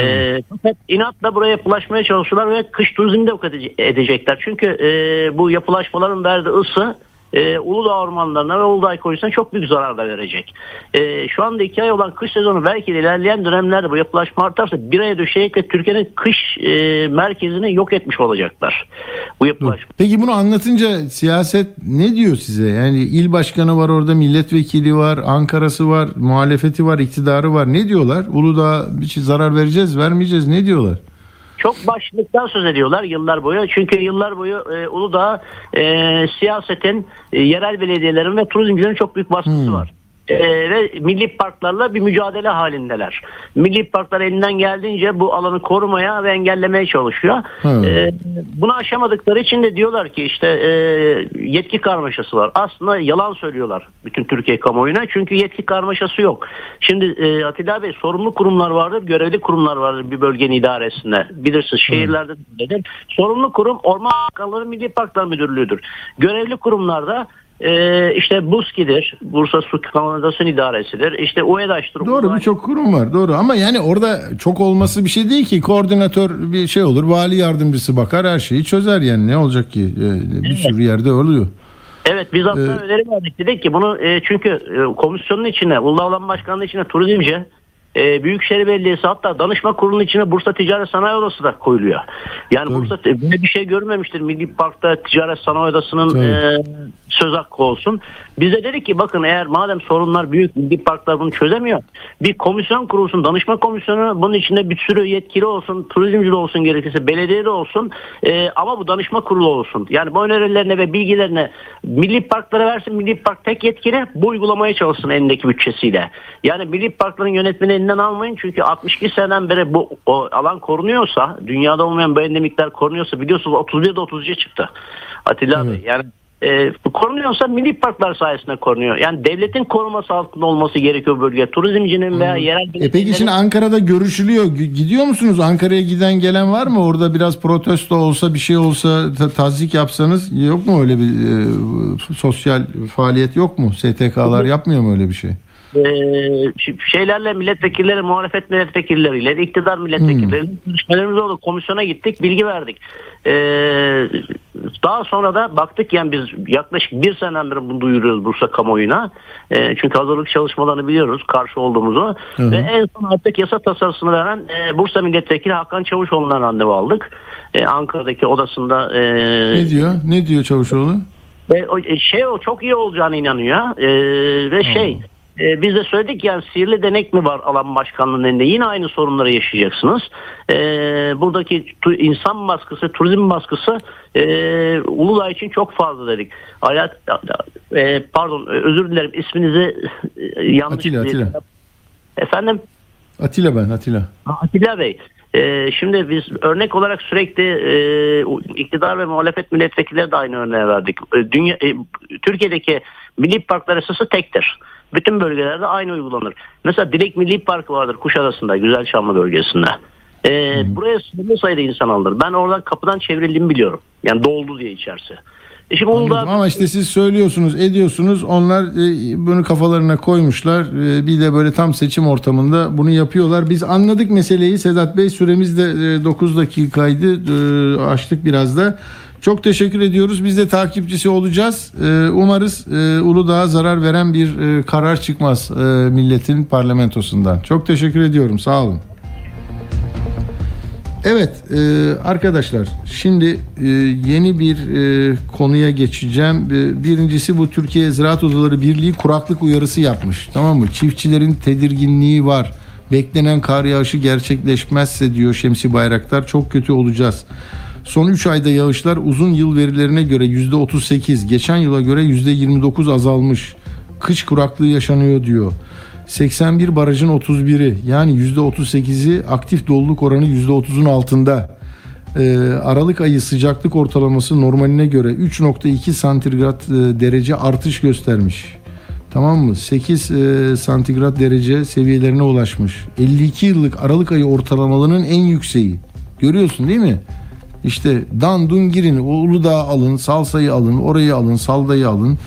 Ee, fakat inatla buraya yapılaşmaya çalışıyorlar ve kış turizmini de edecekler. Çünkü e, bu yapılaşmaların verdiği ısı e, Uludağ ormanlarına ve Uludağ ekolojisine çok büyük zarar da verecek. E, şu anda iki ay olan kış sezonu belki de ilerleyen dönemlerde bu yapılaşma artarsa bir aya düşecek ve Türkiye'nin kış e, merkezini yok etmiş olacaklar. Bu yapılaşma. Peki bunu anlatınca siyaset ne diyor size? Yani il başkanı var orada, milletvekili var, Ankara'sı var, muhalefeti var, iktidarı var. Ne diyorlar? Uludağ'a bir şey zarar vereceğiz, vermeyeceğiz. Ne diyorlar? Çok başlıktan söz ediyorlar yıllar boyu. Çünkü yıllar boyu e, Uludağ e, siyasetin, e, yerel belediyelerin ve turizmcilerin çok büyük baskısı var. E, ve milli parklarla bir mücadele halindeler. Milli parklar elinden geldiğince bu alanı korumaya ve engellemeye çalışıyor. Evet. E, bunu aşamadıkları için de diyorlar ki işte e, yetki karmaşası var. Aslında yalan söylüyorlar bütün Türkiye kamuoyuna. Çünkü yetki karmaşası yok. Şimdi e, Atilla Bey sorumlu kurumlar vardır, görevli kurumlar vardır bir bölgenin idaresinde. Bilirsiniz şehirlerde nedir? Sorumlu kurum Orman Bakanlığı Milli Parklar Müdürlüğü'dür. Görevli kurumlarda e, işte BUSKİ'dir, Bursa Su Kanalizasyon İdaresi'dir. İşte UEDAŞ'tır. Doğru birçok kurum var doğru ama yani orada çok olması bir şey değil ki koordinatör bir şey olur vali yardımcısı bakar her şeyi çözer yani ne olacak ki Ee, bir sürü yerde oluyor. Evet biz hatta Ee, öneri verdik dedik ki bunu e, çünkü e, komisyonun içine Uludağ Alan Başkanlığı içine turizmci e, Büyükşehir Belediyesi hatta danışma kurulunun içine Bursa Ticaret Sanayi Odası da koyuluyor. Yani Tabii. Bursa e, böyle bir şey görmemiştir. Milli Park'ta Ticaret Sanayi Odası'nın e, söz hakkı olsun. Bize dedik ki bakın eğer madem sorunlar büyük milli parklar bunu çözemiyor. Bir komisyon kurulsun danışma komisyonu bunun içinde bir sürü yetkili olsun turizmci de olsun gerekirse belediye de olsun e, ama bu danışma kurulu olsun. Yani bu önerilerine ve bilgilerine milli parklara versin milli park tek yetkili bu uygulamaya çalışsın elindeki bütçesiyle. Yani milli parkların yönetmeni elinden almayın çünkü 62 seneden beri bu o alan korunuyorsa dünyada olmayan bu endemikler korunuyorsa biliyorsunuz 31'de 33'e çıktı. Atilla Bey yani e, korunuyorsa milli parklar sayesinde korunuyor. Yani devletin koruması altında olması gerekiyor bölge. Turizmcinin veya yerel E peki şimdi Ankara'da görüşülüyor. Gidiyor musunuz? Ankara'ya giden gelen var mı? Orada biraz protesto olsa bir şey olsa ta- tazik yapsanız yok mu öyle bir e, sosyal faaliyet yok mu? STK'lar yapmıyor mu öyle bir şey? E, şeylerle milletvekilleri, muhalefet milletvekilleriyle, iktidar milletvekilleriyle görüşmelerimiz oldu. Komisyona gittik, bilgi verdik. E, daha sonra da baktık yani biz yaklaşık bir seneden beri bunu duyuruyoruz Bursa kamuoyuna. E, çünkü hazırlık çalışmalarını biliyoruz karşı olduğumuzu. Hı hı. Ve en son artık yasa tasarısını veren e, Bursa milletvekili Hakan Çavuşoğlu'ndan randevu aldık. E, Ankara'daki odasında e, Ne diyor? Ne diyor Çavuşoğlu? ve o, e, şey o çok iyi olacağına inanıyor. E, ve şey e, biz de söyledik yani sihirli denek mi var alan başkanlığının elinde? Yine aynı sorunları yaşayacaksınız. E, buradaki tu- insan baskısı, turizm baskısı e, Uludağ için çok fazla dedik. Hayat, e, pardon özür dilerim isminizi e, yanlış. Atilla, Atilla. Efendim? Atilla ben Atilla. Atilla Bey, e, şimdi biz örnek olarak sürekli e, iktidar ve muhalefet milletvekilleri de aynı örneği verdik. E, dünya, e, Türkiye'deki milli parklar esası tektir. Bütün bölgelerde aynı uygulanır. Mesela Dilek Milli Parkı vardır Kuşadası'nda, Güzelçamlı bölgesinde. E, buraya sınırlı sayıda insan alınır. Ben oradan kapıdan çevrildiğimi biliyorum. Yani doldu diye içerisi. E şimdi Uludağ- Anladım. Ama işte siz söylüyorsunuz, ediyorsunuz. Onlar e, bunu kafalarına koymuşlar. E, bir de böyle tam seçim ortamında bunu yapıyorlar. Biz anladık meseleyi. Sedat Bey süremiz de e, 9 dakikaydı. E, açtık biraz da. Çok teşekkür ediyoruz. Biz de takipçisi olacağız. E, umarız e, Uludağ'a zarar veren bir e, karar çıkmaz e, milletin parlamentosundan. Çok teşekkür ediyorum. Sağ olun. Evet e, arkadaşlar şimdi e, yeni bir e, konuya geçeceğim. E, birincisi bu Türkiye Ziraat Odaları Birliği kuraklık uyarısı yapmış. Tamam mı? Çiftçilerin tedirginliği var. Beklenen kar yağışı gerçekleşmezse diyor Şemsi Bayraktar çok kötü olacağız. Son 3 ayda yağışlar uzun yıl verilerine göre %38, geçen yıla göre %29 azalmış. Kış kuraklığı yaşanıyor diyor. 81 barajın 31'i yani %38'i aktif doluluk oranı %30'un altında. Ee, Aralık ayı sıcaklık ortalaması normaline göre 3.2 santigrat e, derece artış göstermiş. Tamam mı? 8 e, santigrat derece seviyelerine ulaşmış. 52 yıllık Aralık ayı ortalamalarının en yükseği. Görüyorsun değil mi? İşte Dandun girin, Uludağ alın, Salsa'yı alın, orayı alın, Salda'yı alın.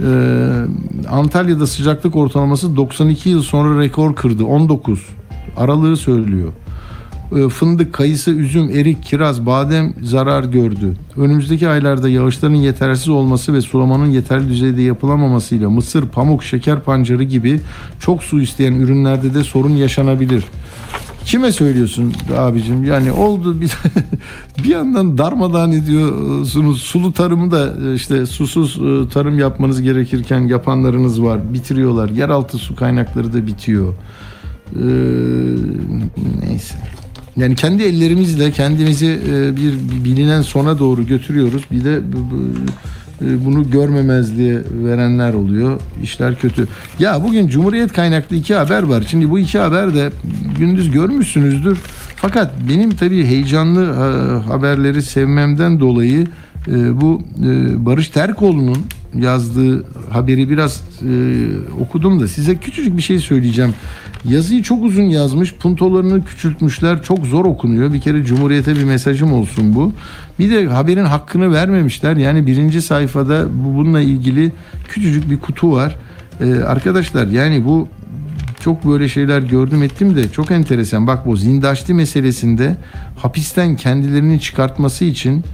Ee, Antalya'da sıcaklık ortalaması 92 yıl sonra rekor kırdı. 19. Aralığı söylüyor. E, Fındık, kayısı, üzüm, erik, kiraz, badem zarar gördü. Önümüzdeki aylarda yağışların yetersiz olması ve sulamanın yeterli düzeyde yapılamamasıyla mısır, pamuk, şeker pancarı gibi çok su isteyen ürünlerde de sorun yaşanabilir. Kime söylüyorsun abicim? Yani oldu bir, bir yandan darmadağın ediyorsunuz. Sulu tarımı da işte susuz e, tarım yapmanız gerekirken yapanlarınız var. Bitiriyorlar. Yeraltı su kaynakları da bitiyor. Ee, neyse. Yani kendi ellerimizle kendimizi e, bir bilinen sona doğru götürüyoruz. Bir de bu- bu- bunu görmemezliğe verenler oluyor. İşler kötü. Ya bugün Cumhuriyet kaynaklı iki haber var. Şimdi bu iki haber de gündüz görmüşsünüzdür. Fakat benim tabii heyecanlı e, haberleri sevmemden dolayı e, bu e, Barış Terkoğlu'nun yazdığı haberi biraz e, okudum da size küçücük bir şey söyleyeceğim. Yazıyı çok uzun yazmış, puntolarını küçültmüşler, çok zor okunuyor. Bir kere Cumhuriyet'e bir mesajım olsun bu. Bir de haberin hakkını vermemişler. Yani birinci sayfada bu bununla ilgili küçücük bir kutu var. Ee, arkadaşlar yani bu çok böyle şeyler gördüm ettim de çok enteresan. Bak bu Zindaşti meselesinde hapisten kendilerini çıkartması için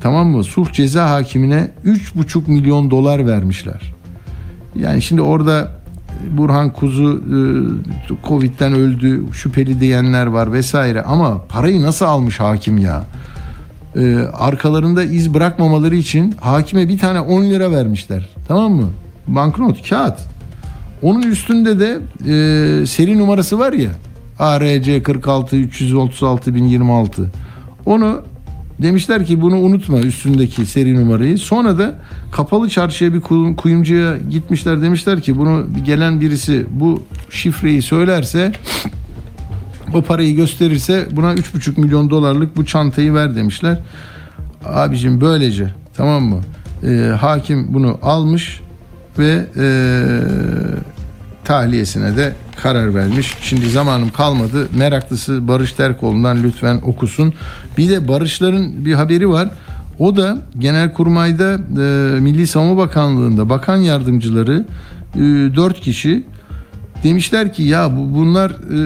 tamam mı sulh ceza hakimine 3,5 milyon dolar vermişler. Yani şimdi orada Burhan Kuzu e, Covid'den öldü şüpheli diyenler var vesaire ama parayı nasıl almış hakim ya? E, arkalarında iz bırakmamaları için hakime bir tane 10 lira vermişler. Tamam mı? Banknot, kağıt. Onun üstünde de e, seri numarası var ya. ARC 46 336 1026. Onu demişler ki bunu unutma üstündeki seri numarayı. Sonra da kapalı çarşıya bir kuyu- kuyumcuya gitmişler demişler ki bunu gelen birisi bu şifreyi söylerse o parayı gösterirse buna 3,5 milyon dolarlık bu çantayı ver demişler. Abicim böylece tamam mı? Ee, hakim bunu almış ve ee, tahliyesine de karar vermiş. Şimdi zamanım kalmadı. Meraklısı Barış Terkoğlu'ndan lütfen okusun. Bir de Barışların bir haberi var. O da Genelkurmay'da e, Milli Savunma Bakanlığı'nda bakan yardımcıları e, 4 kişi demişler ki ya bu, bunlar e,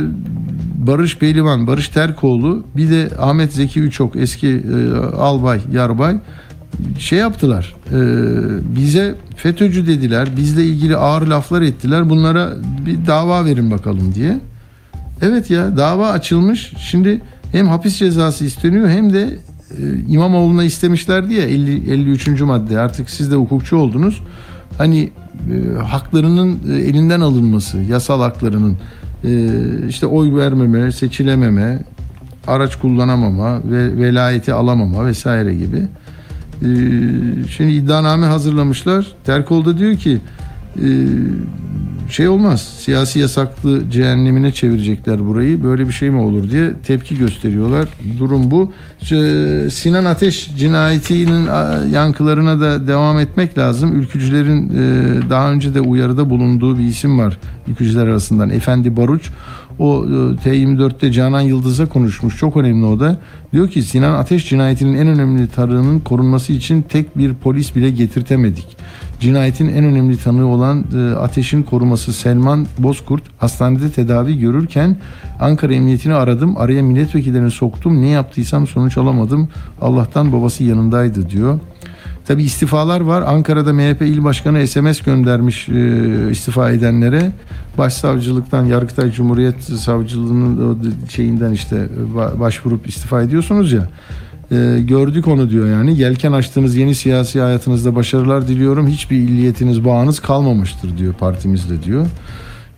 Barış Pehlivan, Barış Terkoğlu bir de Ahmet Zeki Üçok eski e, albay, yarbay şey yaptılar. e, bize FETÖ'cü dediler. Bizle ilgili ağır laflar ettiler. Bunlara bir dava verin bakalım diye. Evet ya dava açılmış. Şimdi hem hapis cezası isteniyor hem de e, İmamoğlu'na istemişler diye 50, 53. madde. Artık siz de hukukçu oldunuz. Hani e, haklarının e, elinden alınması, yasal haklarının e, işte oy vermeme, seçilememe, araç kullanamama ve velayeti alamama vesaire gibi. Ee, şimdi iddianame hazırlamışlar. Terkol da diyor ki e, şey olmaz. Siyasi yasaklı cehennemine çevirecekler burayı. Böyle bir şey mi olur diye tepki gösteriyorlar. Durum bu. İşte Sinan Ateş cinayetinin yankılarına da devam etmek lazım. Ülkücülerin e, daha önce de uyarıda bulunduğu bir isim var. Ülkücüler arasından Efendi Baruç. O e, T24'te Canan Yıldız'a konuşmuş. Çok önemli o da. Diyor ki Sinan Ateş cinayetinin en önemli tarığının korunması için tek bir polis bile getirtemedik. Cinayetin en önemli tanığı olan e, Ateş'in koruması Selman Bozkurt hastanede tedavi görürken Ankara Emniyetini aradım. Araya milletvekillerini soktum. Ne yaptıysam sonuç alamadım. Allah'tan babası yanındaydı diyor. Tabi istifalar var. Ankara'da MHP il başkanı SMS göndermiş e, istifa edenlere. Başsavcılıktan Yargıtay Cumhuriyet Savcılığının şeyinden işte e, ba- başvurup istifa ediyorsunuz ya. E, gördük onu diyor yani. Yelken açtığınız yeni siyasi hayatınızda başarılar diliyorum. Hiçbir illiyetiniz, bağınız kalmamıştır diyor partimizle diyor.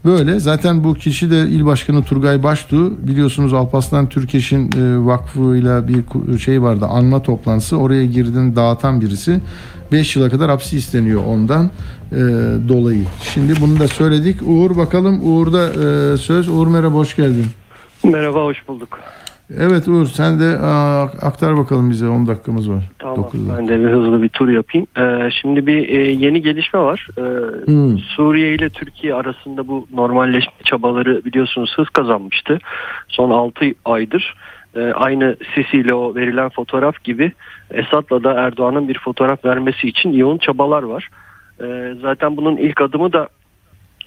Böyle zaten bu kişi de il başkanı Turgay Baştu biliyorsunuz Alparslan Türkeş'in e, vakfıyla bir şey vardı anma toplantısı oraya girdiğini dağıtan birisi 5 yıla kadar hapsi isteniyor ondan e, dolayı. Şimdi bunu da söyledik. Uğur bakalım Uğur'da e, söz. Uğur merhaba hoş geldin. Merhaba, hoş bulduk. Evet Uğur sen de aa, aktar bakalım bize 10 dakikamız var. Tamam, Dokuzda. ben de bir hızlı bir tur yapayım. Ee, şimdi bir e, yeni gelişme var. Ee, Hmm. Suriye ile Türkiye arasında bu normalleşme çabaları biliyorsunuz hız kazanmıştı. Son 6 aydır e, aynı Sisi ile o verilen fotoğraf gibi Esad'la da Erdoğan'ın bir fotoğraf vermesi için yoğun çabalar var. Ee, zaten bunun ilk adımı da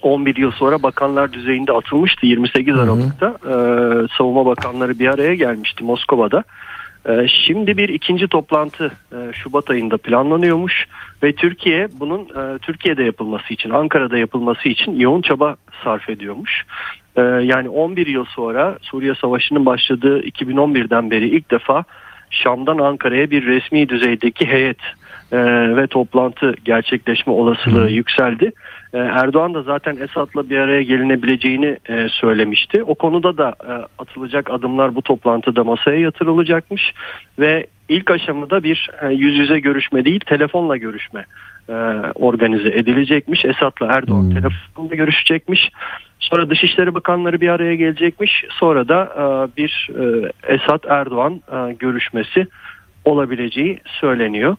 11 yıl sonra bakanlar düzeyinde atılmıştı 28 Aralık'ta. E, savunma bakanları bir araya gelmişti Moskova'da. E, şimdi bir ikinci toplantı e, Şubat ayında planlanıyormuş ve Türkiye bunun e, Türkiye'de yapılması için, Ankara'da yapılması için yoğun çaba sarf ediyormuş. E, yani 11 yıl sonra Suriye Savaşı'nın başladığı 2011'den beri ilk defa Şam'dan Ankara'ya bir resmi düzeydeki heyet e, ve toplantı gerçekleşme olasılığı yükseldi. E, Erdoğan da zaten Esad'la bir araya gelinebileceğini e, söylemişti. O konuda da e, atılacak adımlar bu toplantıda masaya yatırılacakmış ve ilk aşamada bir e, yüz yüze görüşme değil telefonla görüşme e, organize edilecekmiş. Esad'la Erdoğan Hmm. telefonla görüşecekmiş. Sonra Dışişleri Bakanları bir araya gelecekmiş. Sonra da e, bir e, Esad Erdoğan e, görüşmesi olabileceği söyleniyor.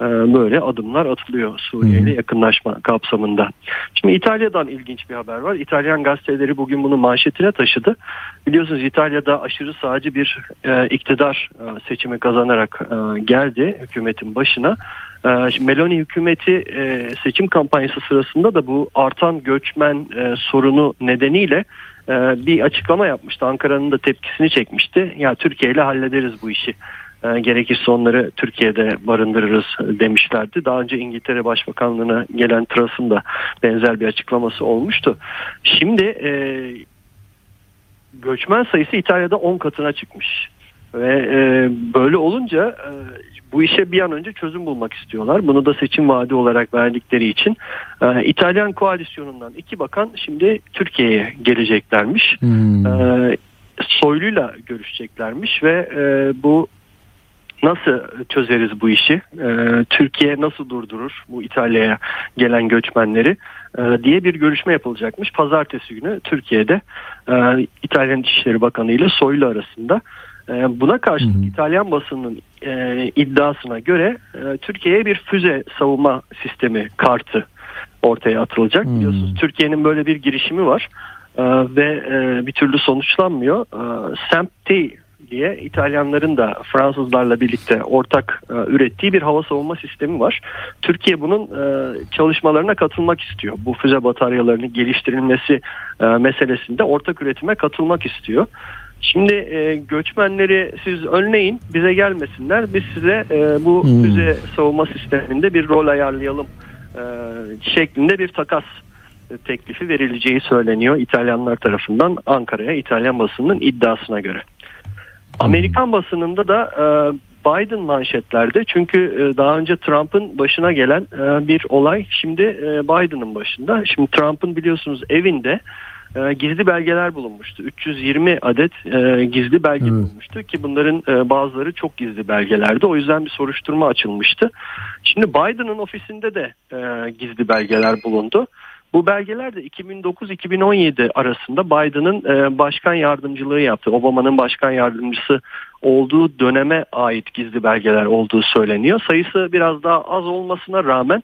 E, Böyle adımlar atılıyor Suriye ile yakınlaşma kapsamında. Şimdi İtalya'dan ilginç bir haber var. İtalyan gazeteleri bugün bunu manşetine taşıdı. Biliyorsunuz İtalya'da aşırı sağcı bir e, iktidar e, seçimi kazanarak e, geldi hükümetin başına. Şimdi Meloni hükümeti seçim kampanyası sırasında da bu artan göçmen sorunu nedeniyle bir açıklama yapmıştı. Ankara'nın da tepkisini çekmişti. Ya Türkiye ile hallederiz bu işi. E, gerekirse onları Türkiye'de barındırırız demişlerdi. Daha önce İngiltere Başbakanlığı'na gelen Truss'ın da benzer bir açıklaması olmuştu. Şimdi e, göçmen sayısı İtalya'da 10 katına çıkmış. Ve e, böyle olunca e, bu işe bir an önce çözüm bulmak istiyorlar. Bunu da seçim vaadi olarak verdikleri için e, İtalyan koalisyonundan iki bakan şimdi Türkiye'ye geleceklermiş. Hmm. E, Soylu'yla görüşeceklermiş ve e, bu nasıl çözeriz bu işi? E, Türkiye nasıl durdurur bu İtalya'ya gelen göçmenleri e, diye bir görüşme yapılacakmış. Pazartesi günü Türkiye'de e, İtalyan İçişleri Bakanı ile Soylu arasında. E, buna karşılık Hı hı. İtalyan basının e, iddiasına göre e, Türkiye'ye bir füze savunma sistemi kartı ortaya atılacak. Hmm. Biliyorsunuz Türkiye'nin böyle bir girişimi var E, ve e, bir türlü sonuçlanmıyor. SAMP-T diye İtalyanların da Fransızlarla birlikte ortak e, ürettiği bir hava savunma sistemi var. Türkiye bunun e, çalışmalarına katılmak istiyor. Bu füze bataryalarının geliştirilmesi e, meselesinde ortak üretime katılmak istiyor. Şimdi e, göçmenleri siz önleyin bize gelmesinler biz size e, bu Hmm. füze savunma sisteminde bir rol ayarlayalım e, şeklinde bir takas teklifi verileceği söyleniyor İtalyanlar tarafından Ankara'ya İtalyan basınının iddiasına göre. Amerikan basınında da e, Biden manşetlerde çünkü e, daha önce Trump'ın başına gelen e, bir olay şimdi e, Biden'ın başında. Şimdi Trump'ın biliyorsunuz evinde gizli belgeler bulunmuştu. 320 adet gizli belge Evet. bulunmuştu ki bunların bazıları çok gizli belgelerdi. O yüzden bir soruşturma açılmıştı. Şimdi Biden'ın ofisinde de gizli belgeler bulundu. Bu belgeler de 2009-2017 arasında Biden'ın e, başkan yardımcılığı yaptı. Obama'nın başkan yardımcısı olduğu döneme ait gizli belgeler olduğu söyleniyor. Sayısı biraz daha az olmasına rağmen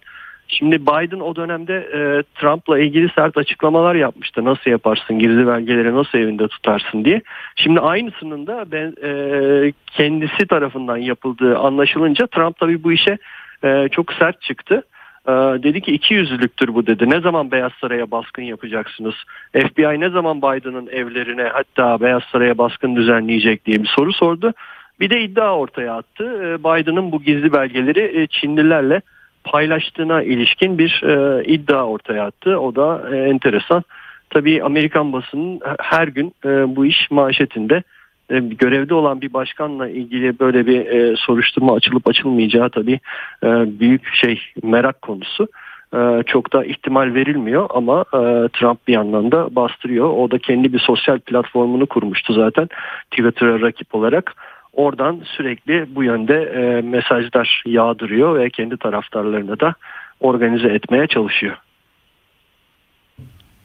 şimdi Biden o dönemde e, Trump'la ilgili sert açıklamalar yapmıştı. Nasıl yaparsın gizli belgeleri nasıl evinde tutarsın diye. Şimdi aynısının da ben, e, kendisi tarafından yapıldığı anlaşılınca Trump tabii bu işe e, çok sert çıktı. Ee, dedi ki iki yüzlülüktür bu dedi. Ne zaman Beyaz Saray'a baskın yapacaksınız? FBI ne zaman Biden'ın evlerine hatta Beyaz Saray'a baskın düzenleyecek diye bir soru sordu. Bir de iddia ortaya attı. Ee, Biden'ın bu gizli belgeleri e, Çinlilerle paylaştığına ilişkin bir e, iddia ortaya attı. O da e, enteresan. Tabii Amerikan basının her gün bu iş manşetinde görevde olan bir başkanla ilgili böyle bir e, soruşturma açılıp açılmayacağı tabii e, büyük şey merak konusu. E, çok da ihtimal verilmiyor ama e, Trump bir yandan da bastırıyor. O da kendi bir sosyal platformunu kurmuştu zaten Twitter'a rakip olarak. Oradan sürekli bu yönde e, mesajlar yağdırıyor ve kendi taraftarlarını da organize etmeye çalışıyor.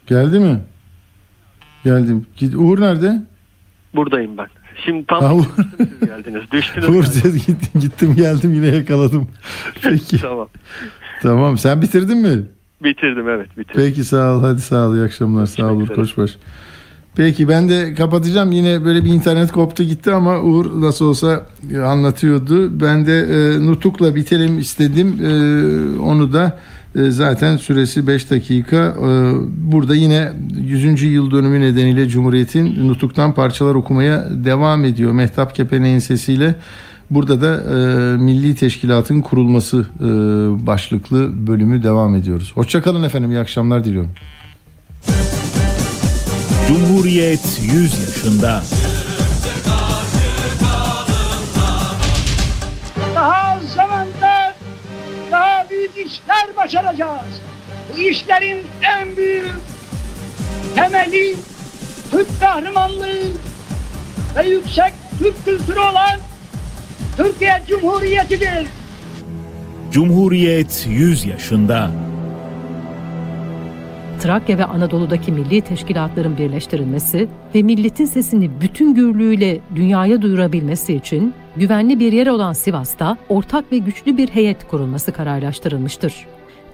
Geldi mi? Geldim. Uğur nerede? Buradayım ben. Şimdi tam siz geldiniz. Düştünüz. Uğur dedi, gittim, gittim geldim yine yakaladım. Peki tamam. tamam sen bitirdin mi? Bitirdim evet bitirdim. Peki sağ ol hadi sağ ol iyi akşamlar sağ ol Uğur üzere. Koçbaş. Peki ben de kapatacağım yine böyle bir internet koptu gitti ama Uğur nasıl olsa anlatıyordu. Ben de e, Nutuk'la bitelim istedim E, onu da E, zaten süresi 5 dakika. E, burada yine 100. yıl dönümü nedeniyle Cumhuriyet'in nutuktan parçalar okumaya devam ediyor. Mehtap Kepeneğin sesiyle. Burada da e, Milli Teşkilat'ın kurulması e, başlıklı bölümü devam ediyoruz. Hoşçakalın efendim. İyi akşamlar diliyorum. Cumhuriyet 100 yaşında. İşler başaracağız. Bu işlerin en büyük temeli Türk kahramanlığı ve yüksek Türk kültürü olan Türkiye Cumhuriyeti'dir. Cumhuriyet 100 yaşında. Trakya ve Anadolu'daki milli teşkilatların birleştirilmesi ve milletin sesini bütün gürlüğüyle dünyaya duyurabilmesi için güvenli bir yer olan Sivas'ta ortak ve güçlü bir heyet kurulması kararlaştırılmıştır.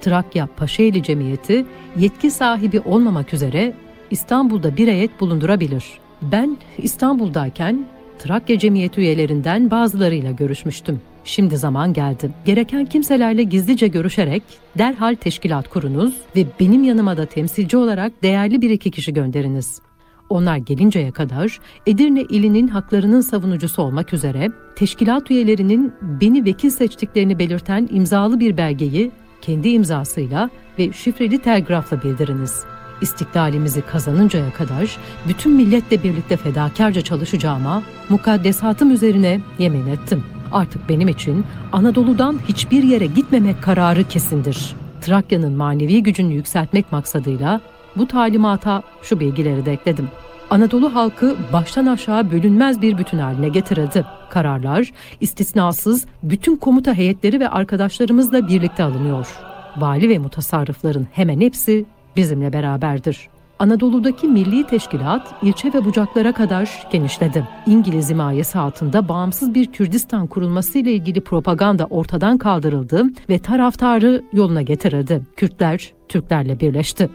Trakya Paşaeli Cemiyeti yetki sahibi olmamak üzere İstanbul'da bir heyet bulundurabilir. Ben İstanbul'dayken Trakya Cemiyeti üyelerinden bazılarıyla görüşmüştüm. Şimdi zaman geldi. Gereken kimselerle gizlice görüşerek derhal teşkilat kurunuz ve benim yanıma da temsilci olarak değerli bir iki kişi gönderiniz. Onlar gelinceye kadar Edirne ilinin haklarının savunucusu olmak üzere teşkilat üyelerinin beni vekil seçtiklerini belirten imzalı bir belgeyi kendi imzasıyla ve şifreli telgrafla bildiriniz. İstiklalimizi kazanıncaya kadar bütün milletle birlikte fedakarca çalışacağıma mukaddesatım üzerine yemin ettim. Artık benim için Anadolu'dan hiçbir yere gitmemek kararı kesindir. Trakya'nın manevi gücünü yükseltmek maksadıyla bu talimata şu bilgileri de ekledim. Anadolu halkı baştan aşağı bölünmez bir bütün haline getirildi. Kararlar istisnasız bütün komuta heyetleri ve arkadaşlarımızla birlikte alınıyor. Vali ve mutasarrıfların hemen hepsi bizimle beraberdir. Anadolu'daki milli teşkilat ilçe ve bucaklara kadar genişledi. İngiliz himayesi altında bağımsız bir Kürdistan kurulması ile ilgili propaganda ortadan kaldırıldı ve taraftarı yoluna getirildi. Kürtler Türklerle birleşti.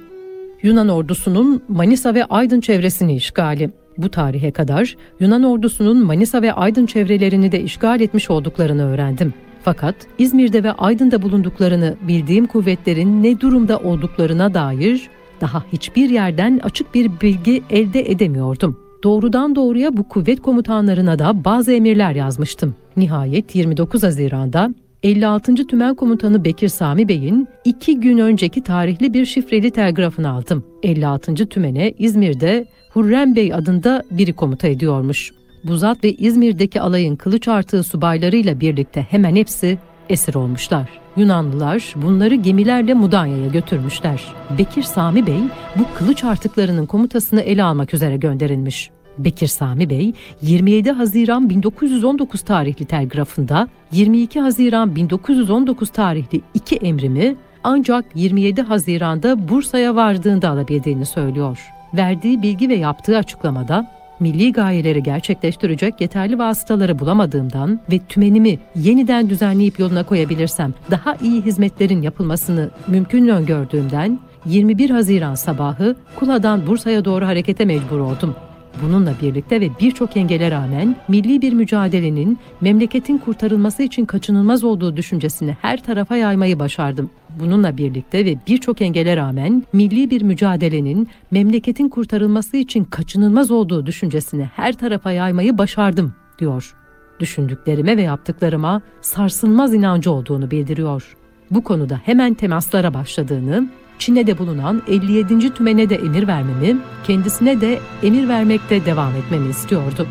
Yunan ordusunun Manisa ve Aydın çevresini işgali. Bu tarihe kadar Yunan ordusunun Manisa ve Aydın çevrelerini de işgal etmiş olduklarını öğrendim. Fakat İzmir'de ve Aydın'da bulunduklarını bildiğim kuvvetlerin ne durumda olduklarına dair daha hiçbir yerden açık bir bilgi elde edemiyordum. Doğrudan doğruya bu kuvvet komutanlarına da bazı emirler yazmıştım. Nihayet 29 Haziran'da 56. Tümen Komutanı Bekir Sami Bey'in iki gün önceki tarihli bir şifreli telgrafını aldım. 56. Tümen'e İzmir'de Hurrem Bey adında biri komuta ediyormuş. Buzat ve İzmir'deki alayın kılıç artığı subaylarıyla birlikte hemen hepsi esir olmuşlar. Yunanlılar bunları gemilerle Mudanya'ya götürmüşler. Bekir Sami Bey bu kılıç artıklarının komutasını ele almak üzere gönderilmiş. Bekir Sami Bey 27 Haziran 1919 tarihli telgrafında 22 Haziran 1919 tarihli iki emrimi ancak 27 Haziran'da Bursa'ya vardığında alabildiğini söylüyor. Verdiği bilgi ve yaptığı açıklamada milli gayeleri gerçekleştirecek yeterli vasıtaları bulamadığımdan ve tümenimi yeniden düzenleyip yoluna koyabilirsem daha iyi hizmetlerin yapılmasını mümkün öngördüğümden 21 Haziran sabahı Kula'dan Bursa'ya doğru harekete mecbur oldum. Bununla birlikte ve birçok engele rağmen milli bir mücadelenin memleketin kurtarılması için kaçınılmaz olduğu düşüncesini her tarafa yaymayı başardım. Bununla birlikte ve birçok engele rağmen milli bir mücadelenin memleketin kurtarılması için kaçınılmaz olduğu düşüncesini her tarafa yaymayı başardım, diyor. Düşündüklerime ve yaptıklarıma sarsılmaz inancı olduğunu bildiriyor. Bu konuda hemen temaslara başladığını, Çin'de bulunan 57. tümene de emir vermemi, kendisine de emir vermekte devam etmemi istiyordu.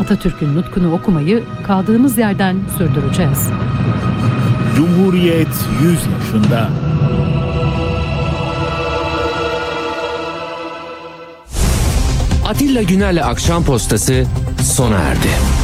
Atatürk'ün nutkunu okumayı kaldığımız yerden sürdüreceğiz. Cumhuriyet 100 yaşında. Atilla Güner'le Akşam Postası sona erdi.